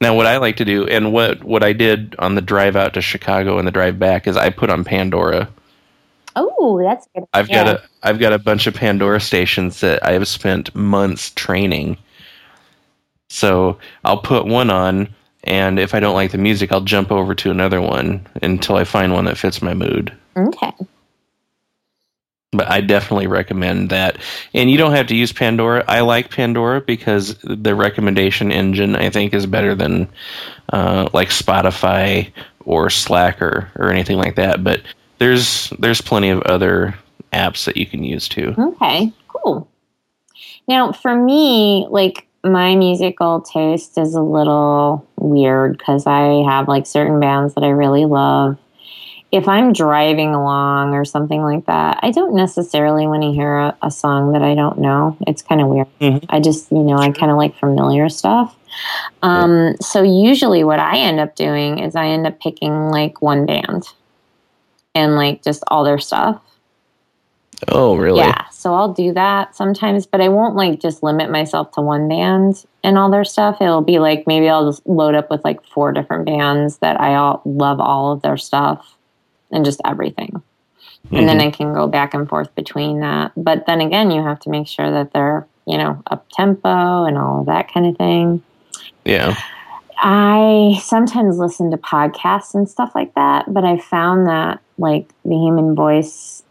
now what i like to do and what what i did on the drive out to chicago and the drive back is i put on pandora Oh, that's good. i've Yeah. got a i've got a bunch of pandora stations that i have spent months training so i'll put one on and if i don't like the music i'll jump over to another one until i find one that fits my mood Okay. but I definitely recommend that. And you don't have to use Pandora. I like Pandora because the recommendation engine I think is better than uh, like Spotify or Slacker or anything like that. But there's there's plenty of other apps that you can use too. Okay. Cool. Now, for me, like my musical taste is a little weird because I have like certain bands that I really love. If I'm driving along or something like that, I don't necessarily want to hear a, a song that I don't know. It's kind of weird. Mhm. I just, you know, I kind of like familiar stuff. Um, so usually what I end up doing is I end up picking like one band and like just all their stuff. Oh, really? Yeah, so I'll do that sometimes, but I won't like just limit myself to one band and all their stuff. It'll be like maybe I'll just load up with like four different bands that I all love all of their stuff and just everything. And then mm-hmm. I can go back and forth between that. But then again, you have to make sure that they're, you know, up tempo and all of that kind of thing. Yeah. I sometimes listen to podcasts and stuff like that, but I found that like the human voice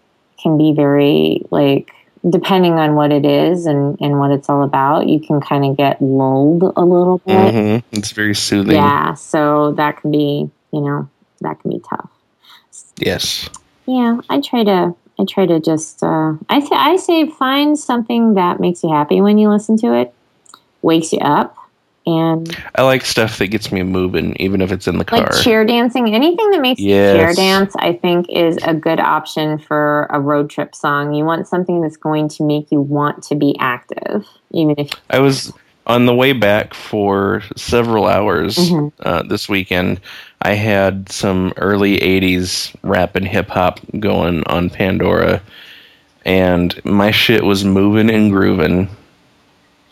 can be very like depending on what it is and, and what it's all about, you can kind of get lulled a little bit. hmm It's very soothing. Yeah, so that can be, you know, that can be tough. Yes. Yeah, I try to I try to just uh, I th- I say find something that makes you happy when you listen to it, wakes you up, and I like stuff that gets me moving, even if it's in the car. like cheer dancing. Anything that makes you Yes. cheer dance, I think, is a good option for a road trip song. You want something that's going to make you want to be active, even if I was on the way back for several hours Mhm. uh, this weekend. I had some early '80s rap and hip hop going on Pandora, and my shit was moving and grooving.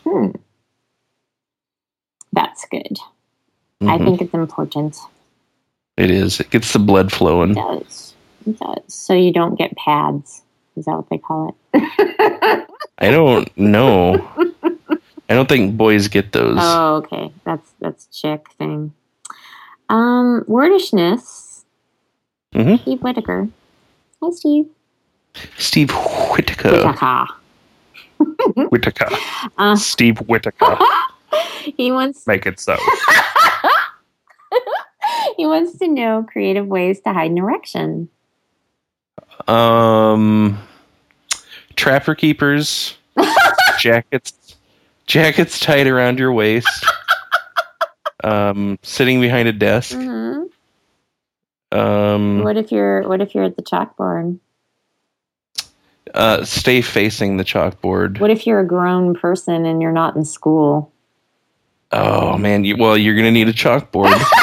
hmm, that's good. I Mhm. think it's important. it is. It gets the blood flowing. It does. It does. So you don't get pads. Is that what they call it? I don't know. I don't think boys get those. Oh, okay. That's that's chick thing. Um, wordishness. Mhm. Steve Whitaker. Hi, Steve. Steve Whitaker. Whitaker. Whitaker. Uh, Steve Whitaker. *laughs* he wants Make it so. *laughs* he wants to know creative ways to hide an erection. Um, trapper keepers, *laughs* jackets, jackets tied around your waist. Um, sitting behind a desk. hmm Um, What if you're What if you're at the chalkboard? uh, stay facing the chalkboard. What if you're a grown person and you're not in school? Oh man, you, well you're gonna need a chalkboard. *laughs*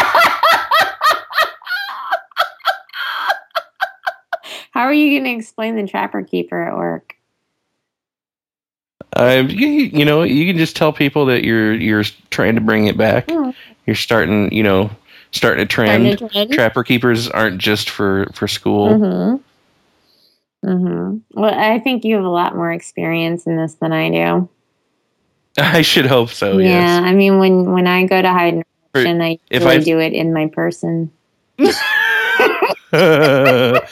How are you going to explain the trapper keeper at work? uh, you, you know, you can just tell people that you're you're trying to bring it back. Hmm. You're starting, you know, starting a trend. Trapper keepers aren't just for for school. Mm-hmm. Mm-hmm. Well, I think you have a lot more experience in this than I do. *laughs* I should hope so. yeah, I mean, when when I go to hide an For- erection, I if I've- do it in my person. Yes. *laughs*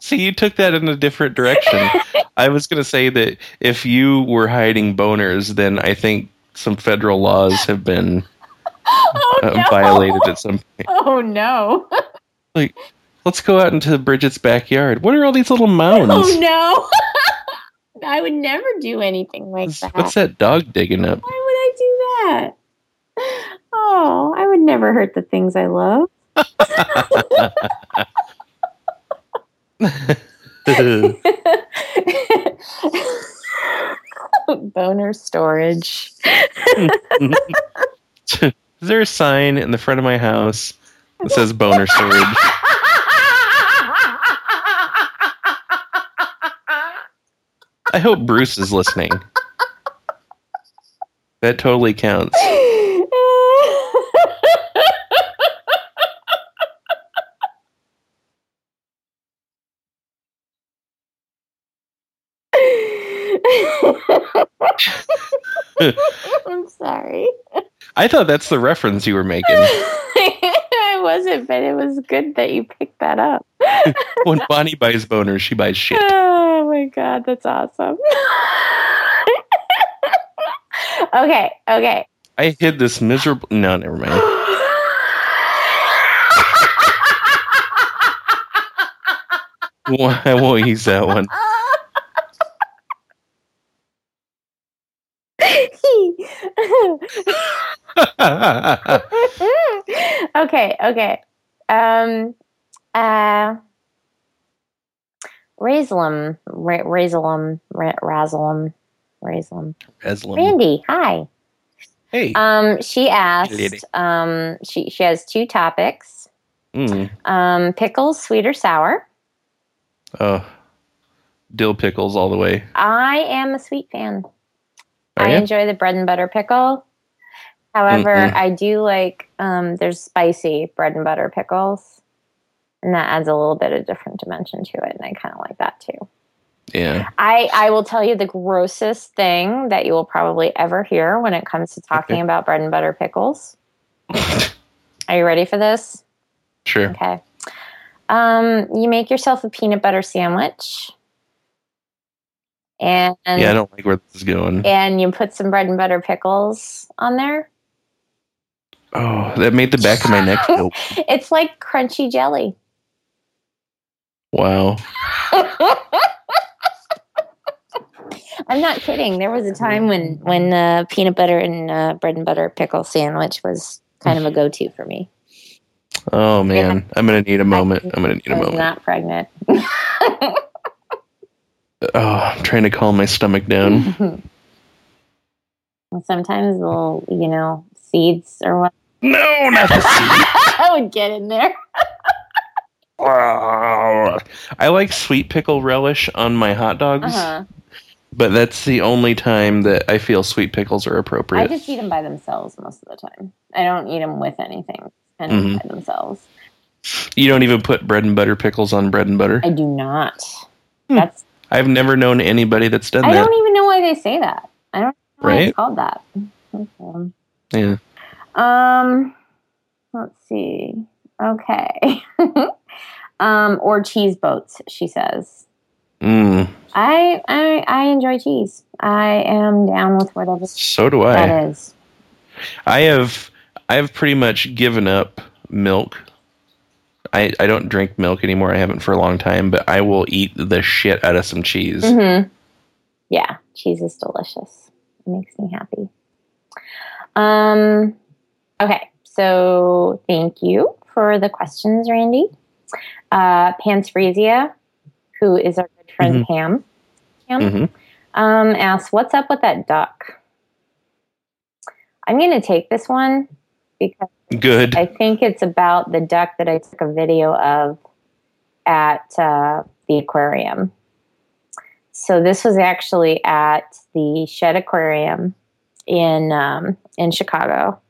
See, you took that in a different direction. I was going to say that if you were hiding boners, then I think some federal laws have been *laughs* Oh uh, violated at some point. Oh no! Like, let's go out into Bridget's backyard. What are all these little mounds? Oh no! I would never do anything like that. What's that dog digging up? Why would I do that? Oh, I would never hurt the things I love. *laughs* Boner storage. *laughs* Is there a sign in the front of my house that says boner storage? *laughs* I hope Bruce is listening. That totally counts. I'm sorry. I thought that's the reference you were making. *laughs* I wasn't, but it was good that you picked that up. *laughs* When Bonnie buys boners, she buys shit. *laughs* My god, that's awesome. *laughs* okay, okay. I hid this miserable. No, never mind. *laughs* I won't use that one. *laughs* okay, okay. Um, uh, Razelum, Ra- Razelum, Ra- Razelum, Razelum. Aslam. Randy, hi. Hey. Um, she asked. Um, she she has two topics: Mm. um, pickles, sweet or sour. Oh, dill pickles all the way. I am a sweet fan. Are I ya? enjoy the bread and butter pickle. However, Mm-mm. I do like um, there's spicy bread and butter pickles, and that adds a little bit of different dimension to it, and I kind of like that too. Yeah. I I will tell you the grossest thing that you will probably ever hear when it comes to talking Okay. about bread and butter pickles. *laughs* Are you ready for this? Sure. Okay. Um, you make yourself a peanut butter sandwich. and Yeah, I don't like where this is going. and you put some bread and butter pickles on there. Oh, that made the back of my neck *laughs* feel. It's like crunchy jelly. Wow. *laughs* I'm not kidding. There was a time when when uh, peanut butter and uh, bread and butter pickle sandwich was kind of a go-to for me. Oh man, I'm gonna need a moment. I'm gonna need a moment. not pregnant. Oh, I'm trying to calm my stomach down. *laughs* Sometimes little, you know, seeds or what No, not the *laughs* seed. I would get in there. I like sweet pickle relish on my hot dogs, Uh-huh. but that's the only time that I feel sweet pickles are appropriate. I just eat them by themselves most of the time. I don't eat them with anything. Of Mhm. by themselves. You don't even put bread and butter pickles on bread and butter. I do not. Hmm. That's. I've never known anybody that's done I that. I don't even know why they say that. I don't know why Right? it's called that. Okay. Yeah. Um, let's see. Okay. *laughs* um, or cheese boats, she says. Mm, I, I I enjoy cheese. I am down with whatever so do I. that is. I have I have pretty much given up milk. I, I don't drink milk anymore. I haven't for a long time, but I will eat the shit out of some cheese. Mm-hmm. Yeah, cheese is delicious. It makes me happy. Um, okay, so thank you for the questions, Randy. Uh, Pansfresia, who is our good friend Pam, Pam Mhm. um, asks, "What's up with that duck?" I'm going to take this one because Good. I think it's about the duck that I took a video of at uh, the aquarium. So this was actually at the Shedd Aquarium in um, in Chicago,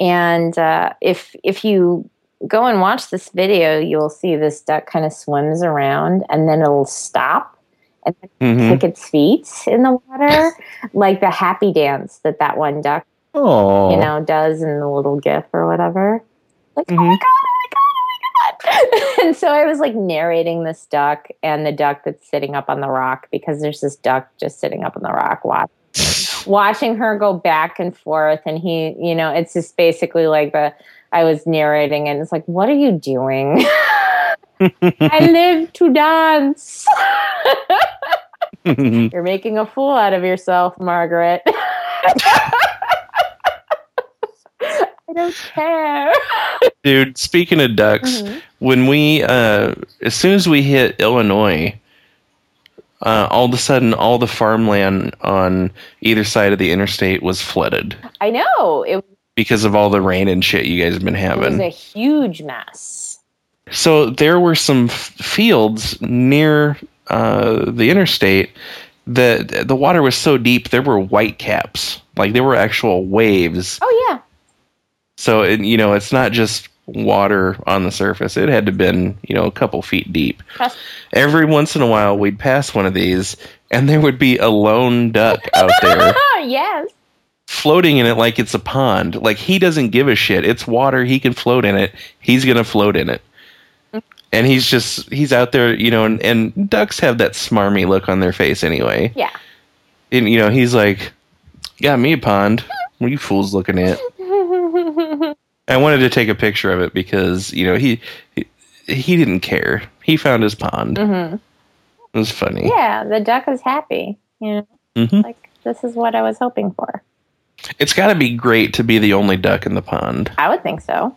and uh, if if you go and watch this video, you'll see this duck kind of swims around and then it'll stop and Mhm. kick its feet in the water, *laughs* like the happy dance that that one duck Oh. you know, does in the little GIF or whatever. Like, oh my Mhm. god, oh my god, oh my god. *laughs* and so I was like narrating this duck and the duck that's sitting up on the rock because there's this duck just sitting up on the rock watch, *sighs* watching her go back and forth. And he, you know, it's just basically like the, I was narrating and it's like, what are you doing? *laughs* I *laughs* live to dance. *laughs* You're making a fool out of yourself, Margaret. I don't care. Dude, speaking of ducks, Mhm. when we uh as soon as we hit Illinois, uh, all of a sudden all the farmland on either side of the interstate was flooded I know. It, because of all the rain and shit you guys have been having. it was a huge mess. So there were some f- fields near uh, the interstate that the water was so deep there were white caps, like there were actual waves. Oh, yeah. So it, you know, it's not just water on the surface. It had to been you know a couple feet deep. Trust- Every once in a while, we'd pass one of these, and there would be a lone duck out there *laughs* yes. Floating in it like it's a pond. Like he doesn't give a shit. It's water. He can float in it. He's gonna float in it. And he's just he's out there, you know, and, and ducks have that smarmy look on their face anyway. Yeah. And you know, he's like, Got me a pond. What are you fools looking at? *laughs* I wanted to take a picture of it because, you know, he he, he didn't care. He found his pond. hmm It was funny. Yeah, the duck is happy. You know, hmm like this is what I was hoping for. It's got to be great to be the only duck in the pond. I would think so.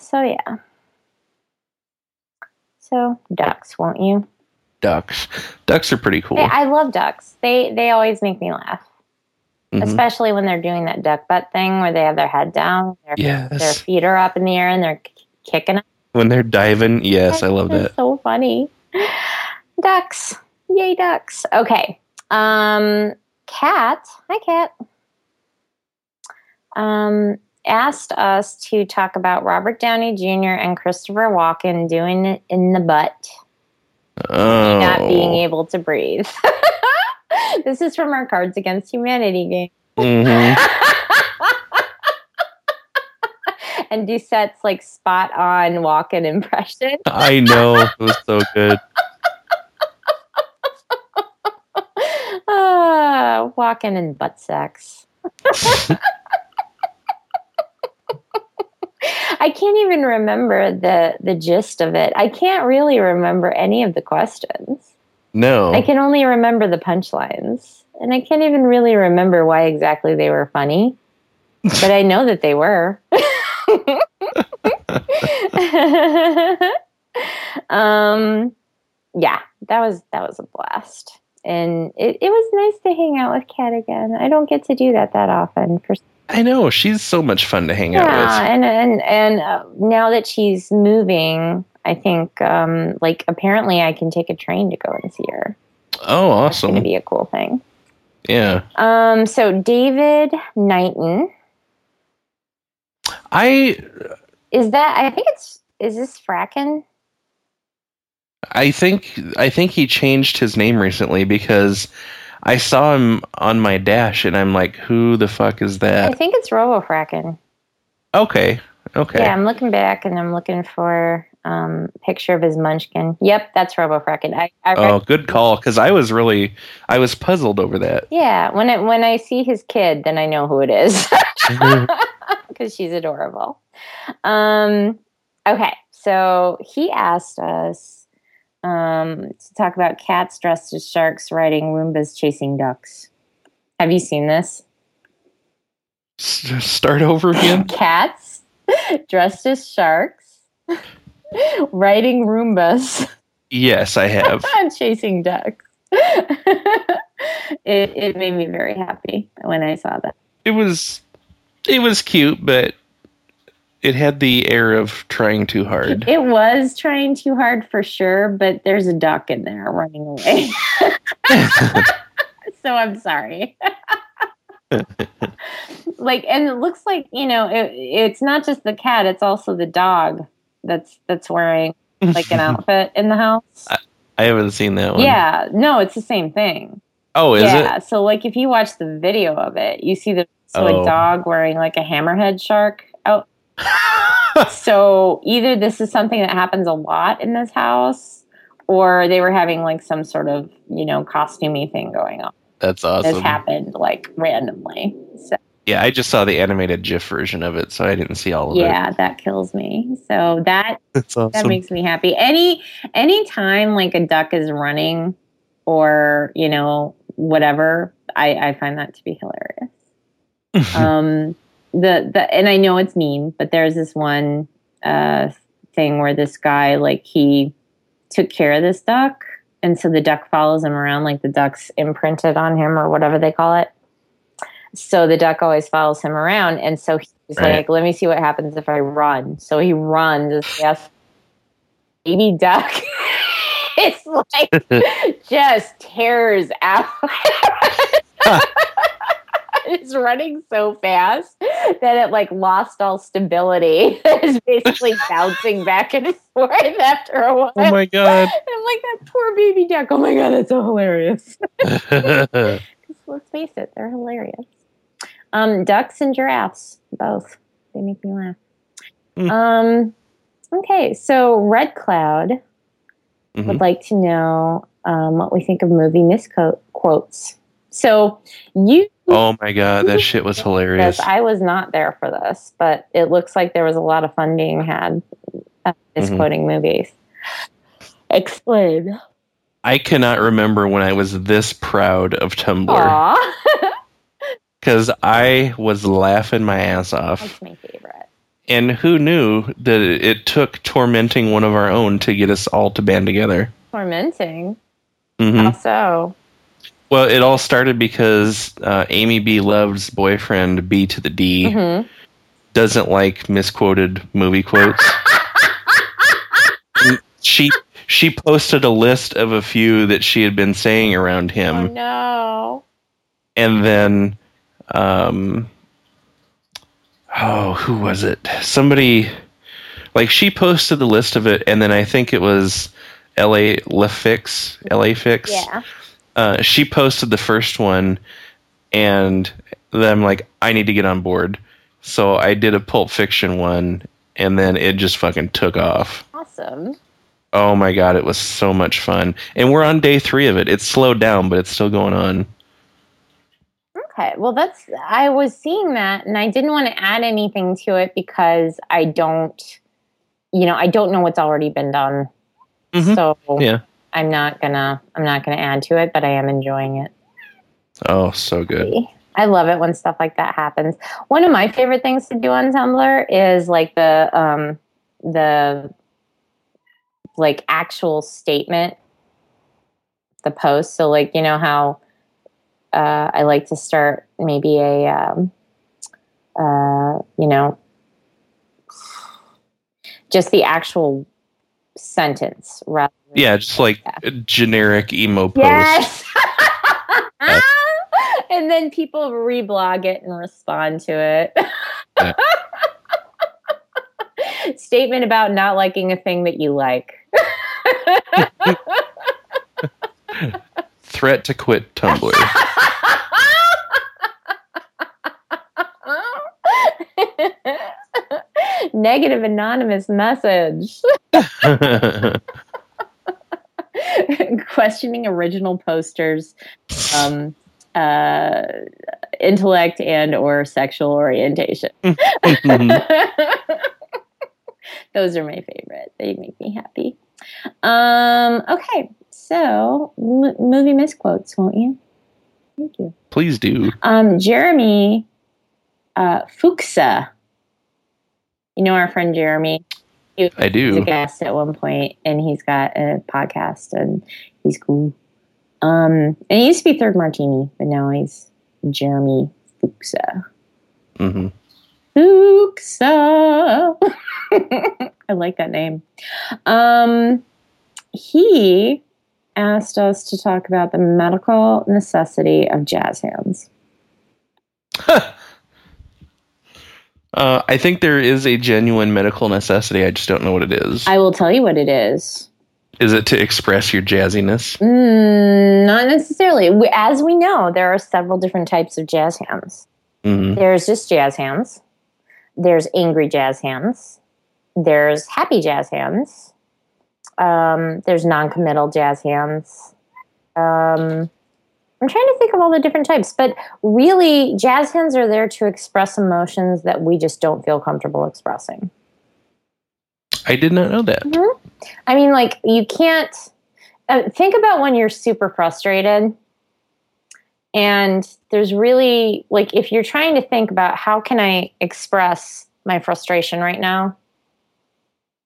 So yeah. So ducks, won't you? Ducks. Ducks are pretty cool. I love ducks. They they always make me laugh, Mhm. especially when they're doing that duck butt thing where they have their head down, their their feet are up in the air, and they're k- kicking. When they're diving, yes, I love that. so funny. Ducks, yay ducks. Okay, um, Cat. Hi, Cat. Um, asked us to talk about Robert Downey Jr. and Christopher Walken doing it in the butt. Oh, not being able to breathe. *laughs* this is from our Cards Against Humanity game. Mhm. *laughs* and Doucette's like spot on Walken impression. I know it was so good. Yeah, walking in butt sex. *laughs* I can't even remember the the gist of it. I can't really remember any of the questions. No. I can only remember the punchlines. And I can't even really remember why exactly they were funny. But I know that they were. *laughs* um yeah, that was that was a blast. And it, it was nice to hang out with Kat again. I don't get to do that that often for I know she's so much fun to hang out yeah, with. and and and uh, now that she's moving, I think um, like apparently I can take a train to go and see her. Oh, It's going to be a cool thing. Yeah, Um, so David Knighton I is that? I think it's is this Fracken? I think I think he changed his name recently because I saw him on my dash and I'm like, who the fuck is that? I think it's Robo Fracken. Okay, okay. Yeah, I'm looking back and I'm looking for um picture of his munchkin. Yep, that's Robo Fracken. I, I Oh, good call. Because I was really, I was puzzled over that. yeah, when it when I see his kid, then I know who it is. *laughs* because she's adorable. Um, okay, so he asked us um, to talk about cats dressed as sharks riding Roombas chasing ducks. Have you seen this? S- Start over again. *laughs* Cats dressed as sharks *laughs* riding Roombas yes, I have. *laughs* chasing ducks. it, it made me very happy when I saw that. It was, it was cute, but it had the air of trying too hard. It was trying too hard for sure, but there's a duck in there running away. *laughs* so I'm sorry. like, and it looks like you know, it, it's not just the cat; it's also the dog that's that's wearing like an *laughs* outfit in the house. I haven't seen that one. Yeah, no, it's the same thing. Oh, is yeah, so like if you watch the video of it, you see the so Oh. a dog wearing like a hammerhead shark out it? So either this is something that happens a lot in this house or they were having like some sort of you know costumey thing going on That's awesome. this happened like randomly so Yeah, I just saw the animated GIF version of it, so I didn't see all of it. yeah that kills me so that *laughs* awesome. that makes me happy any any time like a duck is running or you know whatever i i find that to be hilarious *laughs* um the the and i know it's mean but there's this one uh thing where this guy like he took care of this duck and so the duck follows him around like the duck's imprinted on him or whatever they call it. So the duck always follows him around and so he's Right. like let me see what happens if i run. So he runs as fast baby duck. *laughs* It's like *laughs* just tears out *laughs* *laughs* it's running so fast that it like lost all stability *laughs* it's basically *laughs* bouncing back and forth after a while oh my god. I'm like that poor baby duck. Oh my god, that's so hilarious. let's face it, they're hilarious. Um, ducks and giraffes, both. They make me laugh. Hmm. Um, okay, so Red Cloud Mhm. would like to know um, what we think of movie misquotes. So you Oh my god, that shit was hilarious. I was not there for this, but it looks like there was a lot of fun being had misquoting movies. Explain. I cannot remember when I was this proud of Tumblr because *laughs* I was laughing my ass off. That's my favorite. And who knew that it took tormenting one of our own to get us all to band together? Tormenting. hmm How so? Well, it all started because uh, Amy B. Love's boyfriend, B to the D, hmm doesn't like misquoted movie quotes. *laughs* she she posted a list of a few that she had been saying around him. Oh no. and then um oh who was it somebody like she posted the list of it and then i think it was la lafix la fix Yeah. Uh, she posted the first one and then i'm like i need to get on board so i did a pulp fiction one and then it just fucking took off Awesome. oh my god it was so much fun and we're on day three of it it's slowed down but it's still going on Okay. Well, that's I was seeing that and I didn't want to add anything to it because I don't you know, I don't know what's already been done. Mhm. So Yeah. I'm not gonna I'm not gonna add to it, but I am enjoying it. Oh, so good. I love it when stuff like that happens. One of my favorite things to do on Tumblr is like the um the like actual statement the post. So like you know how uh, I like to start maybe a um, uh, you know just the actual sentence rather than Yeah, just like generic emo post. Yes. *laughs* And then people reblog it and respond to it. Yeah. *laughs* Statement about not liking a thing that you like. *laughs* Threat to quit Tumblr. *laughs* Negative anonymous message. *laughs* *laughs* Questioning original posters, um, uh, intellect and or sexual orientation. Those are my favorite. They make me happy. Um, okay, so m- movie misquotes, won't you? Thank you. Please do. Um, Jeremy uh, Fuchsa. You know our friend Jeremy. I do. He's a guest at one point, and he's got a podcast, and he's cool. Um, and he used to be Third Martini, but now he's Jeremy Fuchsa. hmm Fuchsa. *laughs* I like that name. Um, he asked us to talk about the medical necessity of jazz hands. *laughs* Uh, I think there is a genuine medical necessity. I just don't know what it is. I will tell you what it is. is it to express your jazziness? Mm, not necessarily. As we know, there are several different types of jazz hands. hmm There's just jazz hands. There's angry jazz hands. There's happy jazz hands. Um, there's non-committal jazz hands. Um, I'm trying to think of all the different types, but really, jazz hands are there to express emotions that we just don't feel comfortable expressing. I did not know that. I mean, like you can't uh, think about when you're super frustrated, and there's really like if you're trying to think about how can I express my frustration right now,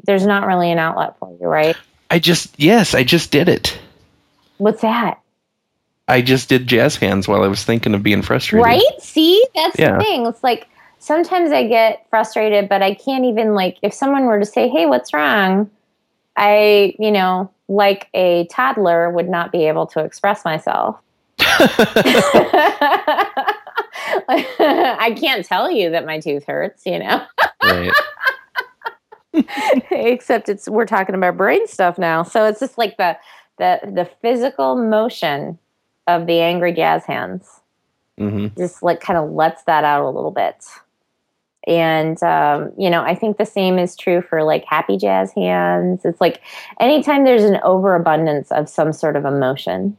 there's not really an outlet for you, right? I just yes, I just did it. What's that? I just did jazz hands while I was thinking of being frustrated. Right? See, that's Yeah. the thing. It's like sometimes I get frustrated, but I can't even like if someone were to say, "Hey, what's wrong?" I, you know, like a toddler would not be able to express myself. *laughs* I can't tell you that my tooth hurts, you know. right. *laughs* Except it's we're talking about brain stuff now. So it's just like the the the physical motion of the angry jazz hands hmm just like kind of lets that out a little bit. And um, you know, I think the same is true for like happy jazz hands. It's like anytime there's an overabundance of some sort of emotion,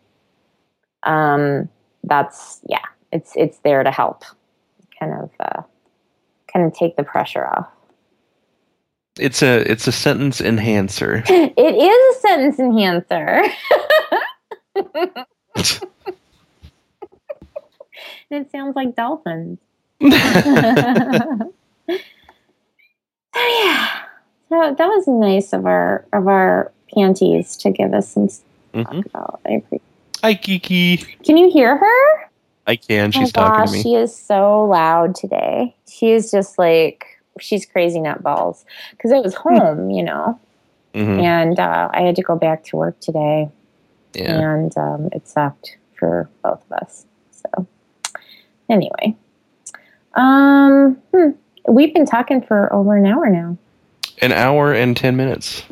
um, that's yeah, it's it's there to help, kind of uh, kind of take the pressure off. It's a it's a sentence enhancer. *laughs* It is a sentence enhancer. *laughs* *laughs* it sounds like dolphins. *laughs* *laughs* yeah. So that was nice of our of our panties to give us some stuff Mhm. about. I appreciate. Hi Kiki. Can you hear her? I can. She's oh talking gosh, to me. she is so loud today. She is just like she's crazy nut balls because I was home, you know, Mhm. and uh, I had to go back to work today, Yeah. and um, it sucked for both of us. So anyway, um, hmm, we've been talking for over an hour now. An hour and ten minutes.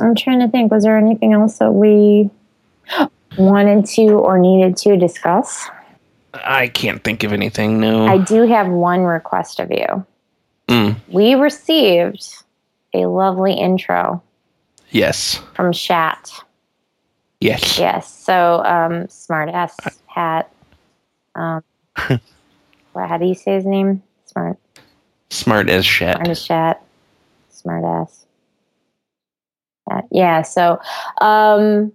I'm trying to think. Was there anything else that we *gasps* wanted to or needed to discuss? I can't think of anything. No. I do have one request of you. Mm. We received a lovely intro Yes. from Shat. Yes. Yes. So, um, smart ass hat. Um, *laughs* Well, how do you say his name? Smart. Smart as shit. Smart as chat. Smart ass. Yeah. So, um,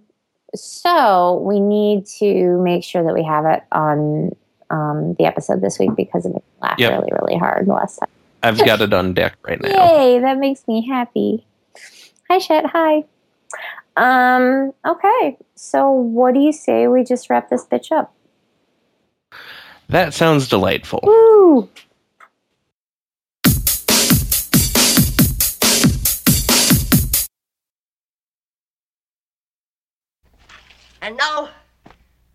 so we need to make sure that we have it on um, the episode this week because it made me laugh Yep. really, really hard last time. I've got it on deck right now. *laughs* Yay! That makes me happy. Hi, Chet. Hi. Um. Okay. So, what do you say we just wrap this bitch up? That sounds delightful. Woo! And now,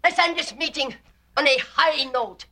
let's end this meeting on a high note.